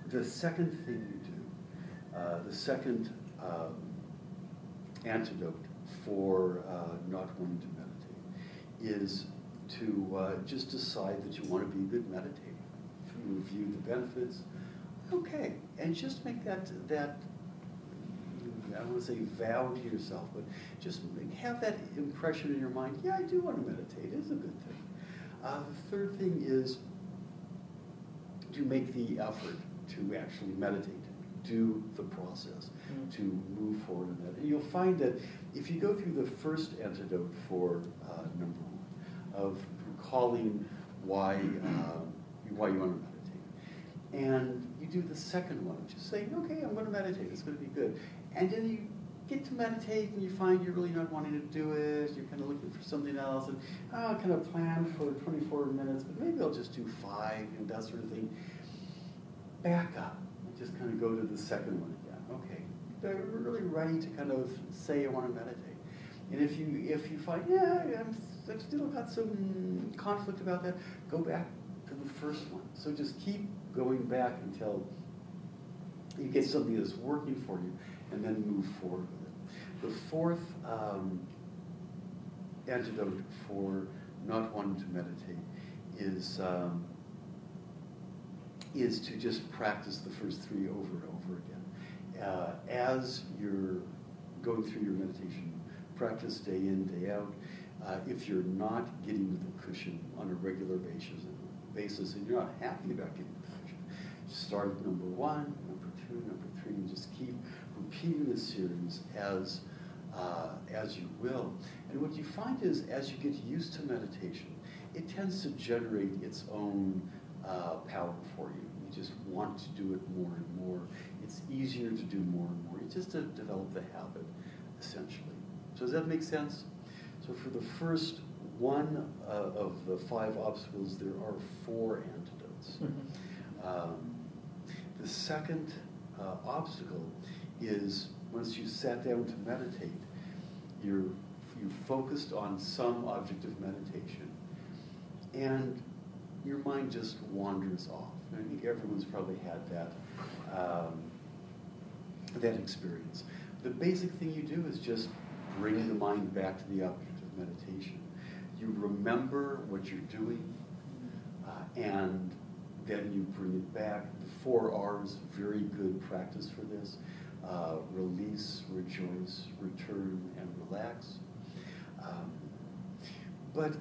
the second thing you do, uh, the second um, antidote for uh, not wanting to meditate is to uh, just decide that you want to be a good meditator. Review the benefits, okay, and just make that that I don't want to say vow to yourself, but just have that impression in your mind. Yeah, I do want to meditate. It's a good thing. Uh, the third thing is to make the effort to actually meditate, do the process, Mm. to move forward in that. And you'll find that if you go through the first antidote for uh, number one, of recalling why, uh, why you want to meditate, and you do the second one, is saying, okay, I'm going to meditate, it's going to be good. And then you get to meditate and you find you're really not wanting to do it, you're kind of looking for something else, and oh, I kind of plan for 24 minutes, but maybe I'll just do five, and that sort of thing. Back up, just kind of go to the second one again. Okay, I'm really ready to kind of say I want to meditate. And if you if you find yeah I'm, I've still got some conflict about that, go back to the first one. So just keep going back until you get something that's working for you, and then move forward with it. The fourth um, antidote for not wanting to meditate is um, is to just practice the first three over and over again. Uh, as you're going through your meditation practice day in, day out, uh, if you're not getting to the cushion on a regular basis, basis and you're not happy about getting to the cushion, start at number one, number two, number three, and just keep repeating the series as, uh, as you will. And what you find is as you get used to meditation, it tends to generate its own uh, power for you. You just want to do it more and more. It's easier to do more and more. It's just to develop the habit, essentially. So does that make sense? So for the first one uh, of the five obstacles, there are four antidotes. Mm-hmm. Um, the second uh, obstacle is once you sat down to meditate, you're you focused on some object of meditation, and your mind just wanders off. I think everyone's probably had that um, that experience. The basic thing you do is just bring the mind back to the object of meditation. You remember what you're doing, uh, and then you bring it back. The four R's, very good practice for this. Uh, release, rejoice, return, and relax. Um, but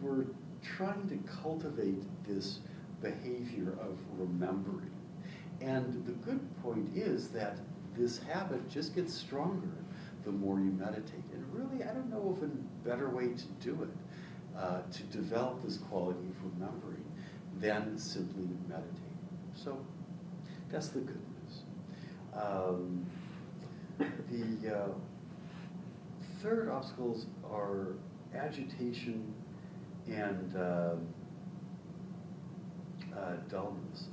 we're, trying to cultivate this behavior of remembering. And the good point is that this habit just gets stronger the more you meditate. And really, I don't know of a better way to do it, uh, to develop this quality of remembering than simply meditating. So that's the good. Um, the uh, third obstacles are agitation and uh, uh, dullness.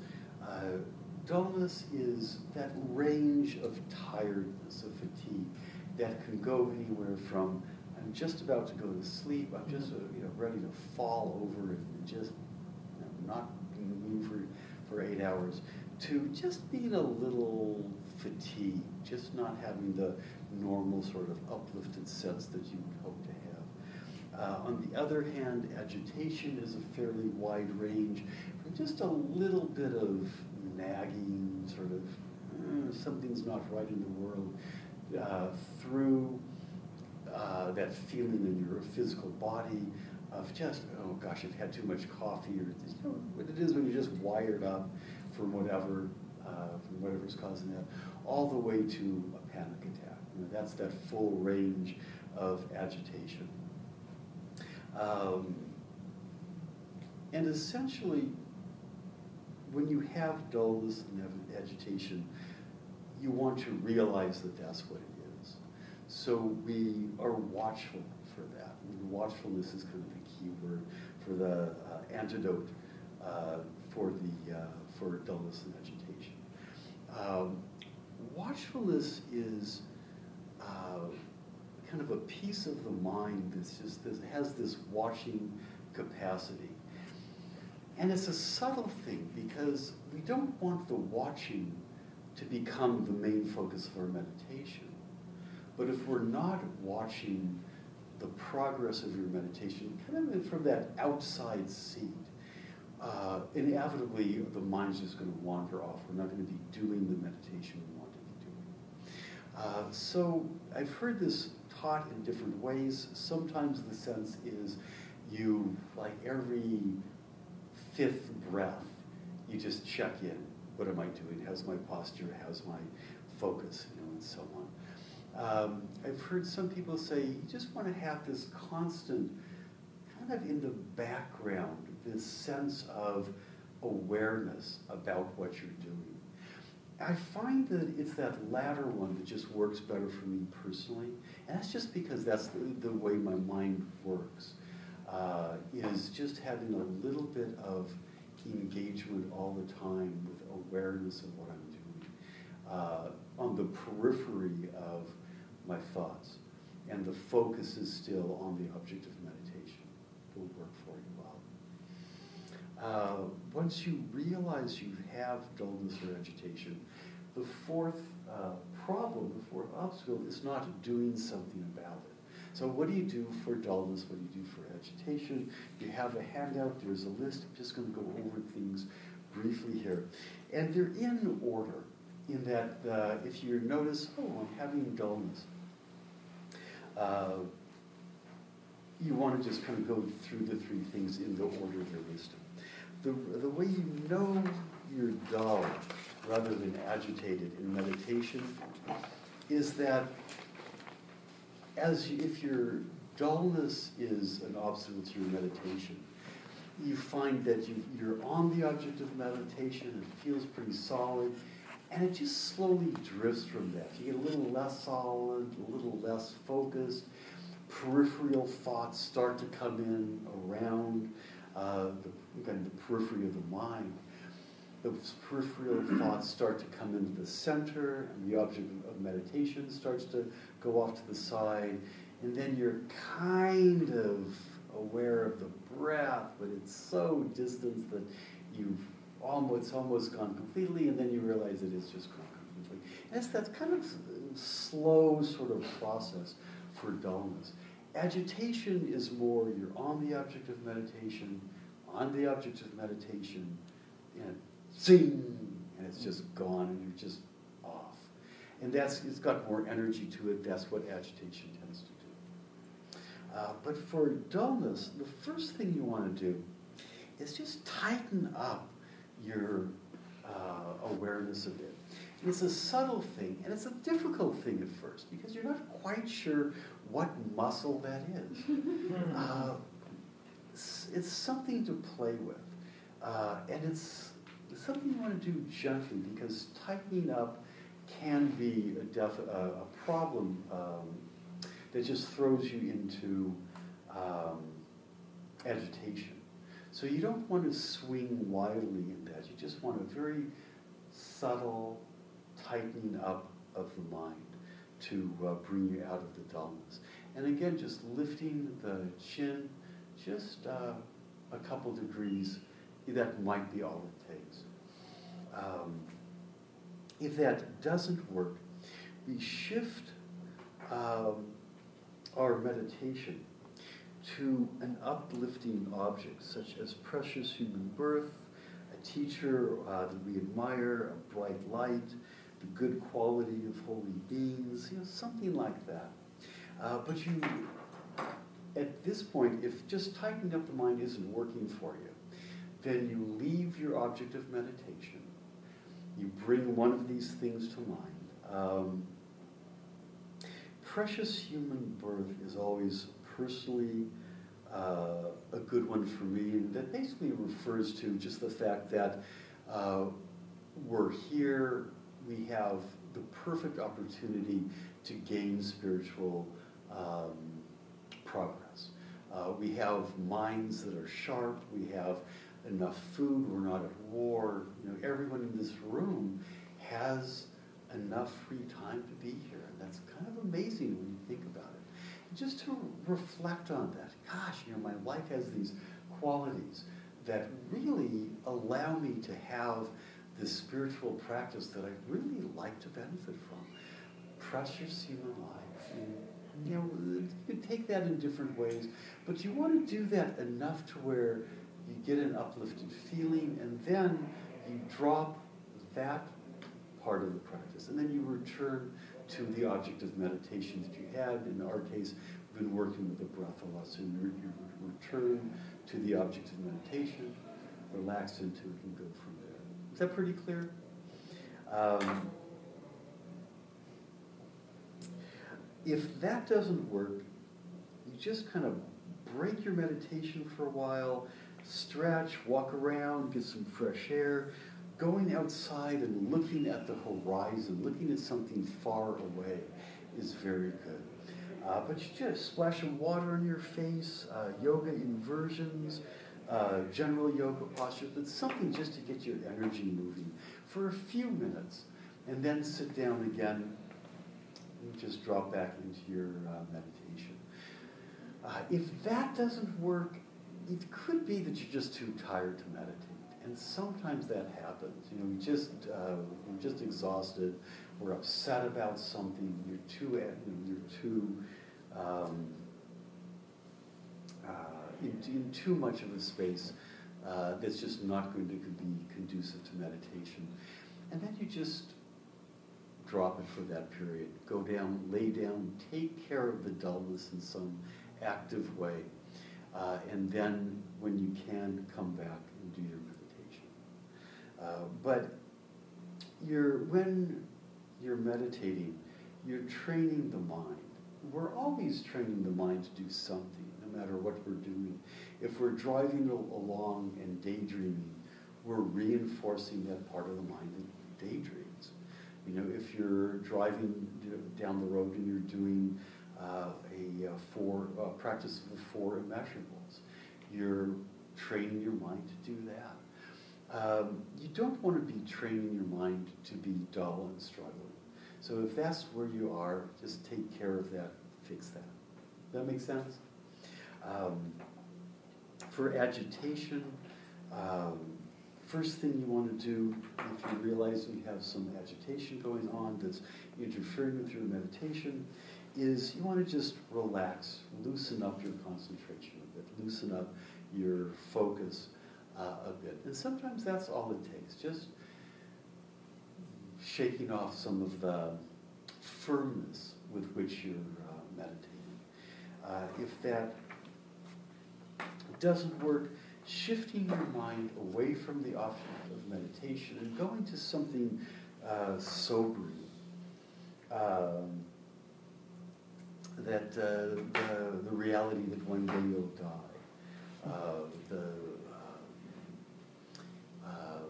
Uh, dullness is that range of tiredness, of fatigue, that can go anywhere from I'm just about to go to sleep, I'm just mm-hmm. you know ready to fall over and just you know, not move for, for eight hours, to just being a little fatigued, just not having the normal sort of uplifted sense that you would hope to have. Uh, on the other hand, agitation is a fairly wide range from just a little bit of nagging, sort of eh, something's not right in the world, uh, through uh, that feeling in your physical body of just, oh gosh, I've had too much coffee, or you know, what it is when you're just wired up from whatever, uh, from whatever's causing that, all the way to a panic attack. You know, that's that full range of agitation. Um, and essentially, when you have dullness and agitation, you want to realize that that's what it is. So we are watchful for that. And watchfulness is kind of the key word for the uh, antidote uh, for the uh, for dullness and agitation. Um, watchfulness is uh, kind of a piece of the mind that's just this, has this watching capacity. And it's a subtle thing because we don't want the watching to become the main focus of our meditation. But if we're not watching the progress of your meditation, kind of from that outside seat, uh, inevitably the mind's just going to wander off. We're not going to be doing the meditation we want to be doing. Uh, so I've heard this taught in different ways. Sometimes the sense is you, like every fifth breath, you just check in what am I doing? How's my posture? How's my focus? You know, and so on. Um, I've heard some people say you just want to have this constant, kind of in the background, this sense of awareness about what you're doing. I find that it's that latter one that just works better for me personally, and that's just because that's the, the way my mind works. Uh, is just having a little bit of engagement all the time with awareness of what I'm doing. Uh, on the periphery of my thoughts, and the focus is still on the object of meditation, it will work for you well. Uh, once you realize you have dullness or agitation, the fourth uh, problem, the fourth obstacle, is not doing something about it. So, what do you do for dullness? What do you do for agitation? You have a handout, there's a list. I'm just going to go over things briefly here. And they're in order, in that uh, if you notice, oh, I'm having dullness, uh, you want to just kind of go through the three things in the order they're listed. The, the way you know you're dull rather than agitated in meditation is that as you, if your dullness is an obstacle to your meditation, you find that you, you're on the object of meditation, it feels pretty solid, and it just slowly drifts from that. You get a little less solid, a little less focused. Peripheral thoughts start to come in around uh, the, kind of the periphery of the mind. Those peripheral thoughts start to come into the center, and the object of meditation starts to go off to the side, and then you're kind of aware of the breath, but it's so distant that you've almost almost gone completely, and then you realize it is just gone completely. And it's that kind of slow sort of process for dullness. Agitation is more you're on the object of meditation, on the object of meditation, and zing, and it's just gone, and you're just off. And that's it's got more energy to it. That's what agitation tends to do. Uh, but for dullness, the first thing you want to do is just tighten up your uh, awareness of it. And It's a subtle thing, and it's a difficult thing at first because you're not quite sure what muscle that is. uh, it's, it's, something to play with, uh, and it's something you want to do gently because tightening up can be a, def- a problem um, that just throws you into um, agitation. So you don't want to swing wildly in that. You just want a very subtle tightening up of the mind to uh, bring you out of the dullness. And again, just lifting the chin just uh, a couple degrees, that might be all it takes. Um, if that doesn't work, we shift um, our meditation to an uplifting object, such as precious human birth, a teacher uh, that we admire, a bright light, the good quality of holy beings, you know, something like that. Uh, but you, at this point, if just tightening up the mind isn't working for you, then you leave your object of meditation. You bring one of these things to mind. Um, precious human birth is always personally uh, a good one for me. And that basically refers to just the fact that uh, we're here, we have the perfect opportunity to gain spiritual um, progress. Uh, we have minds that are sharp, we have enough food, we're not at war. You know, everyone in this room has enough free time to be here. And that's kind of amazing when you think about it just to reflect on that. Gosh, you know, my life has these qualities that really allow me to have this spiritual practice that I really like to benefit from. Precious human life. And, you know, you can take that in different ways, but you want to do that enough to where you get an uplifted feeling, and then you drop that part of the practice, and then you return to the object of meditation that you had. In our case, we've been working with the breath a lot, so you return to the object of meditation, relax into it, and go from there. Is that pretty clear? Um, if that doesn't work, you just kind of break your meditation for a while, stretch, walk around, get some fresh air, going outside and looking at the horizon, looking at something far away is very good. Uh, but you just splash of water on your face, uh, yoga inversions, uh, general yoga posture, but something just to get your energy moving for a few minutes. and then sit down again and just drop back into your uh, meditation. Uh, if that doesn't work, it could be that you're just too tired to meditate. And sometimes that happens. You know, we just uh, we're just exhausted. We're upset about something. You're too you're too um, uh, in, in, too much of a space uh, that's just not going to be conducive to meditation. And then you just drop it for that period. Go down, lay down, take care of the dullness in some active way. Uh, and then, when you can, come back and do your meditation. Uh, but you're, when you're meditating, you're training the mind. We're always training the mind to do something, no matter what we're doing. If we're driving along and daydreaming, we're reinforcing that part of the mind that daydreams. You know, if you're driving down the road and you're doing a, uh, practice of the four immeasurables, you're training your mind to do that. Um, you don't want to be training your mind to be dull and struggling. So if that's where you are, just take care of that, fix that. That makes sense? Um, for agitation, um, first thing you want to do if you realize you have some agitation going on that's interfering with your meditation is you want to just relax, loosen up your concentration a bit, loosen up your focus uh, a bit. And sometimes that's all it takes, just shaking off some of the firmness with which you're uh, meditating. Uh, if that doesn't work, shifting your mind away from the object of meditation and going to something uh, sobering. Um, that uh, the, the reality that one day you'll die, uh, the, uh, uh,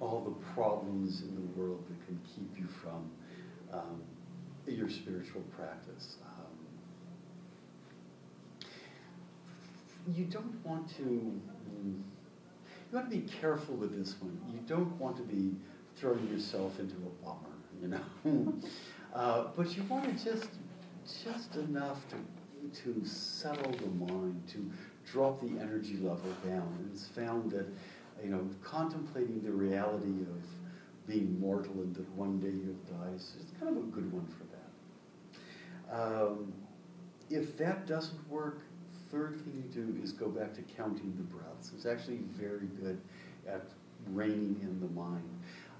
all the problems in the world that can keep you from um, your spiritual practice. you don't want to, you want to be careful with this one. You don't want to be throwing yourself into a bomber, you know. uh, but you want to just, just enough to, to settle the mind, to drop the energy level down. And it's found that, you know, contemplating the reality of being mortal and that one day you'll die is kind of a good one for that. Um, if that doesn't work, third thing you do is go back to counting the breaths. It's actually very good at reining in the mind.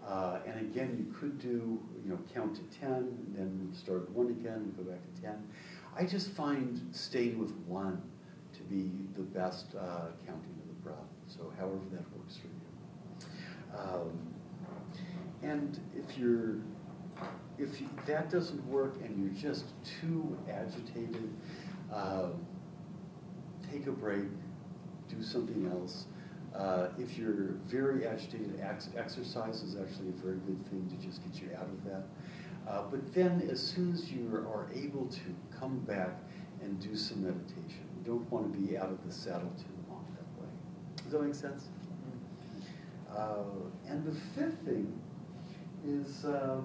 Uh, and again, you could do, you know, count to 10, and then start at 1 again and go back to 10. I just find staying with 1 to be the best uh, counting of the breath. So however that works for you. Um, and if you're, if you, that doesn't work and you're just too agitated, uh, take a break, do something else. Uh, if you're very agitated, ex- exercise is actually a very good thing to just get you out of that. Uh, but then, as soon as you are able to come back and do some meditation, you don't want to be out of the saddle too long that way. Does that make sense? Uh, and the fifth thing is uh,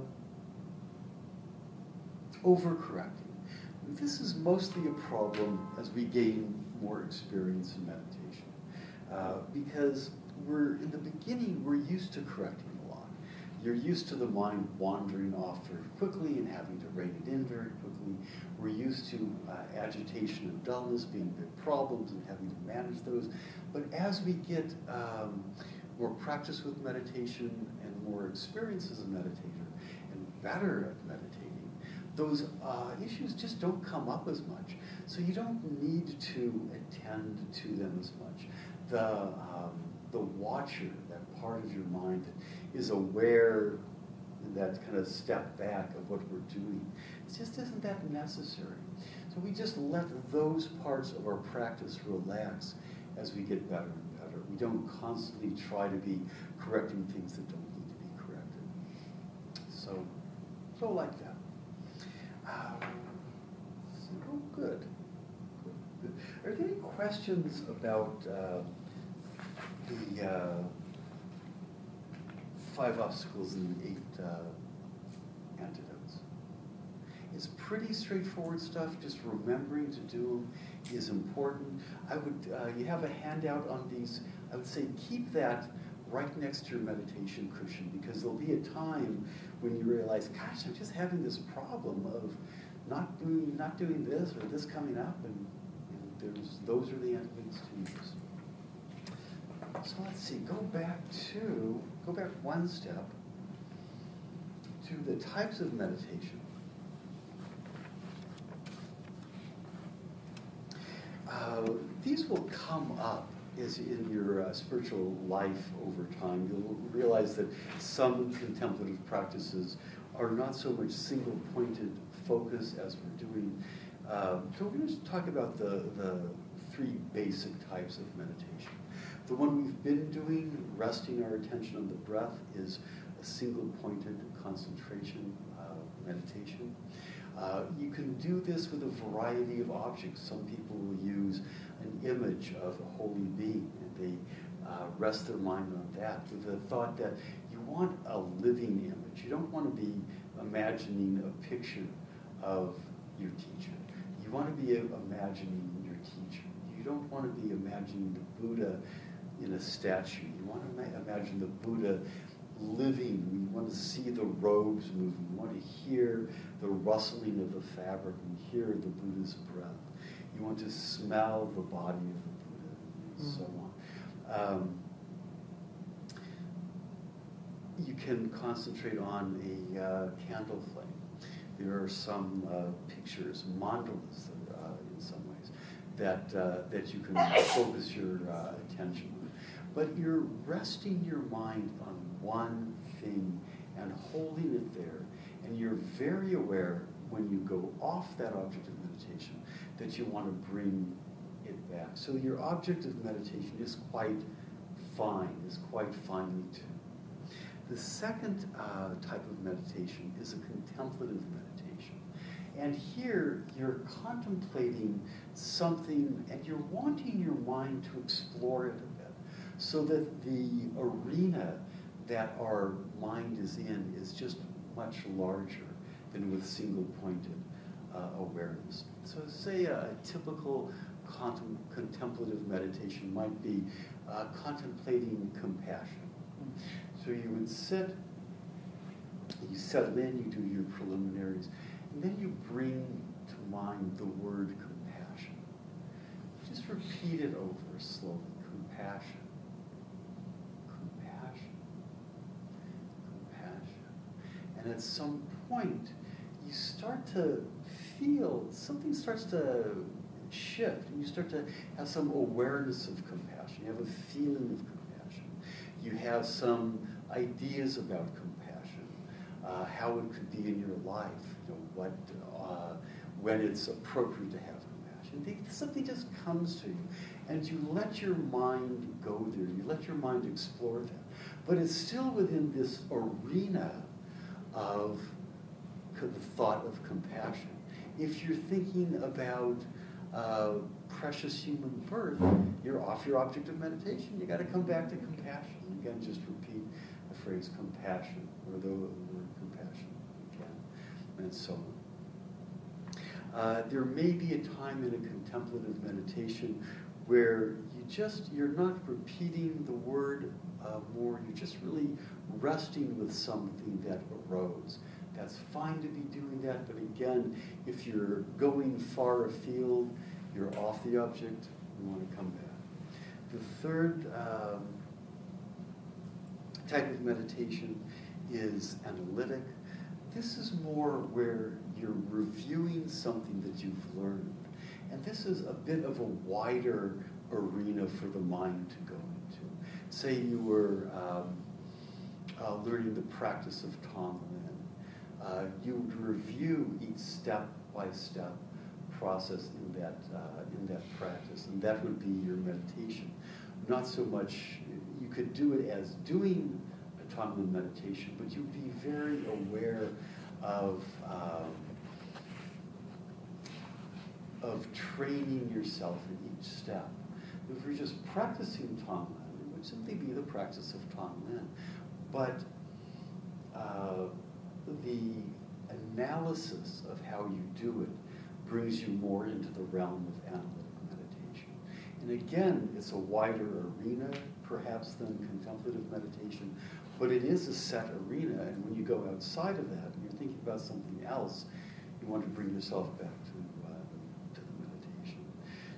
overcorrecting. This is mostly a problem as we gain more experience in meditation. Uh, because we're, in the beginning, we're used to correcting a lot. You're used to the mind wandering off very quickly and having to rein it in very quickly. We're used to uh, agitation and dullness being big problems and having to manage those. But as we get um, more practice with meditation and more experience as a meditator and better at meditating, those uh, issues just don't come up as much. So you don't need to attend to them as much. The, um, the watcher, that part of your mind that is aware, that kind of step back of what we're doing, it just isn't that necessary. So we just let those parts of our practice relax as we get better and better. We don't constantly try to be correcting things that don't need to be corrected. So, so like that. Uh, so good. Are there any questions about uh, the uh, five obstacles and eight uh, antidotes? It's pretty straightforward stuff. Just remembering to do them is important. I would, uh, you have a handout on these. I would say keep that right next to your meditation cushion because there'll be a time when you realize, gosh, I'm just having this problem of not doing, not doing this or this coming up, and there's, those are the enemies to use. So let's see, go back to, go back one step to the types of meditation. Uh, these will come up as in your uh, spiritual life over time. You'll realize that some contemplative practices are not so much single pointed focus as we're doing. Um, so we're going to talk about the, the three basic types of meditation. The one we've been doing, resting our attention on the breath, is a single pointed concentration uh, meditation. Uh, you can do this with a variety of objects. Some people will use an image of a holy being and they uh, rest their mind on that with the thought that you want a living image. You don't want to be imagining a picture of your teacher. You want to be imagining your teacher. You don't want to be imagining the Buddha in a statue. You want to imagine the Buddha living. You want to see the robes moving. You want to hear the rustling of the fabric and hear the Buddha's breath. You want to smell the body of the Buddha, and mm. so on. Um, you can concentrate on a uh, candle flame. There are some uh, pictures, mandalas, uh, in some ways, that uh, that you can focus your uh, attention on. But you're resting your mind on one thing and holding it there. And you're very aware when you go off that object of meditation that you want to bring it back. So your object of meditation is quite fine, is quite finely tuned. The second uh, type of meditation is a contemplative meditation. And here you're contemplating something and you're wanting your mind to explore it a bit so that the arena that our mind is in is just much larger than with single pointed uh, awareness. So, say a, a typical contem- contemplative meditation might be uh, contemplating compassion. So, you would sit, you settle in, you do your preliminaries, and then you bring to mind the word compassion. Just repeat it over slowly compassion Compassion. Compassion. And at some point, you start to feel something starts to shift, and you start to have some awareness of compassion. You have a feeling of compassion. You have some ideas about compassion, uh, how it could be in your life, know, what, uh, when it's appropriate to have compassion. Something just comes to you, and you let your mind go there. You let your mind explore that. But it's still within this arena of the thought of compassion. If you're thinking about uh, precious human birth, you're off your object of meditation. You got to come back to compassion. Again, just repeat the phrase compassion or the and so on. Uh, there may be a time in a contemplative meditation where you just you're not repeating the word uh, more. You're just really resting with something that arose. That's fine to be doing that, but again, if you're going far afield, you're off the object, you want to come back. The third um, type of meditation is analytic. This is more where you're reviewing something that you've learned. And this is a bit of a wider arena for the mind to go into. Say you were um, uh, learning the practice of Tonglen, uh, you would review each step by step process in that uh, in that practice, and that would be your meditation. Not so much you could do it as doing Tonglen meditation, but you'd be very aware of um, of training yourself in each step. If you're just practicing Tonglen, it would simply be the practice of Tonglen. But uh, the analysis of how you do it brings you more into the realm of analytic meditation. And again, it's a wider arena, perhaps, than contemplative meditation, but it is a set arena. And when you go outside of that and you're thinking about something else, you want to bring yourself back to, uh, to the meditation.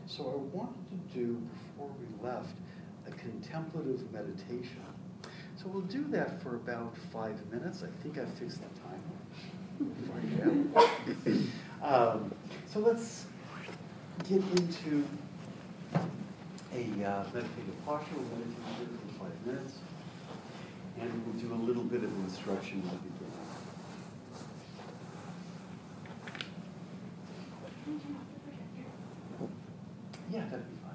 So I wanted to do, before we left, a contemplative meditation. So we'll do that for about five minutes. I think I fixed the time. um, so let's get into a uh, meditative posture. We'll meditate for five minutes. And we'll do a little bit of instruction at the beginning. Yeah, that'd be fine.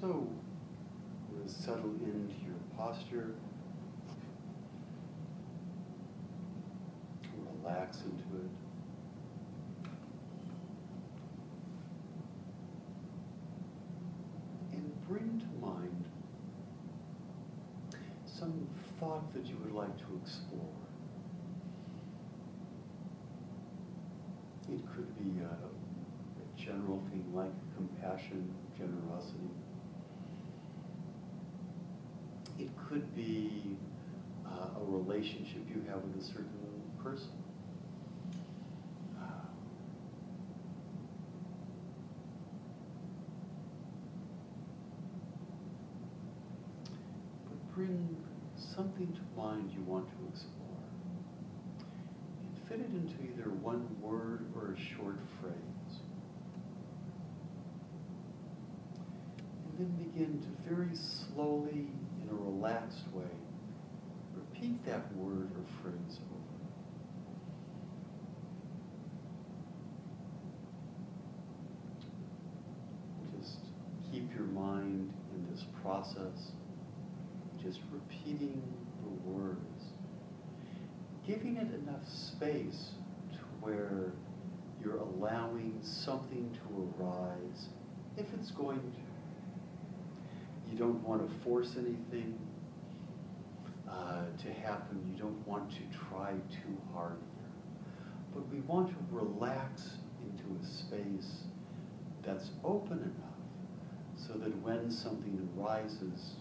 So, settle into your posture. Relax into it. And bring to mind some thought that you would like to explore. It could be a, a general thing like compassion, generosity. It could be uh, a relationship you have with a certain person. But bring something to mind you want to explore and fit it into either one word or a short phrase. And then begin to very slowly, relaxed way, repeat that word or phrase over. Just keep your mind in this process, just repeating the words, giving it enough space to where you're allowing something to arise if it's going to. You don't want to force anything uh, to happen. You don't want to try too hard here. But we want to relax into a space that's open enough so that when something arises,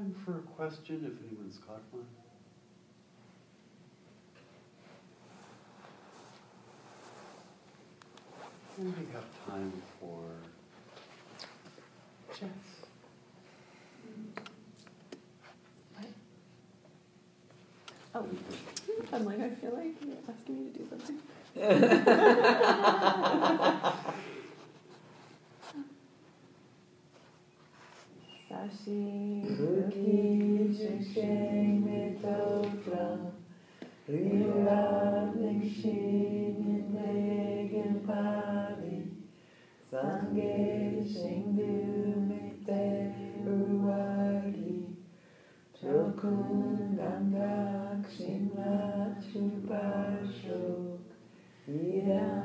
time for a question if anyone's got one? And we have time for chats. Oh, I'm like, I feel like you're asking me to do something. Lila Nishin Negen Pali Sange Shingdu Mite Uwagi Chokun Ganga Kshimla Chupashok Idam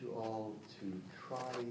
you all to try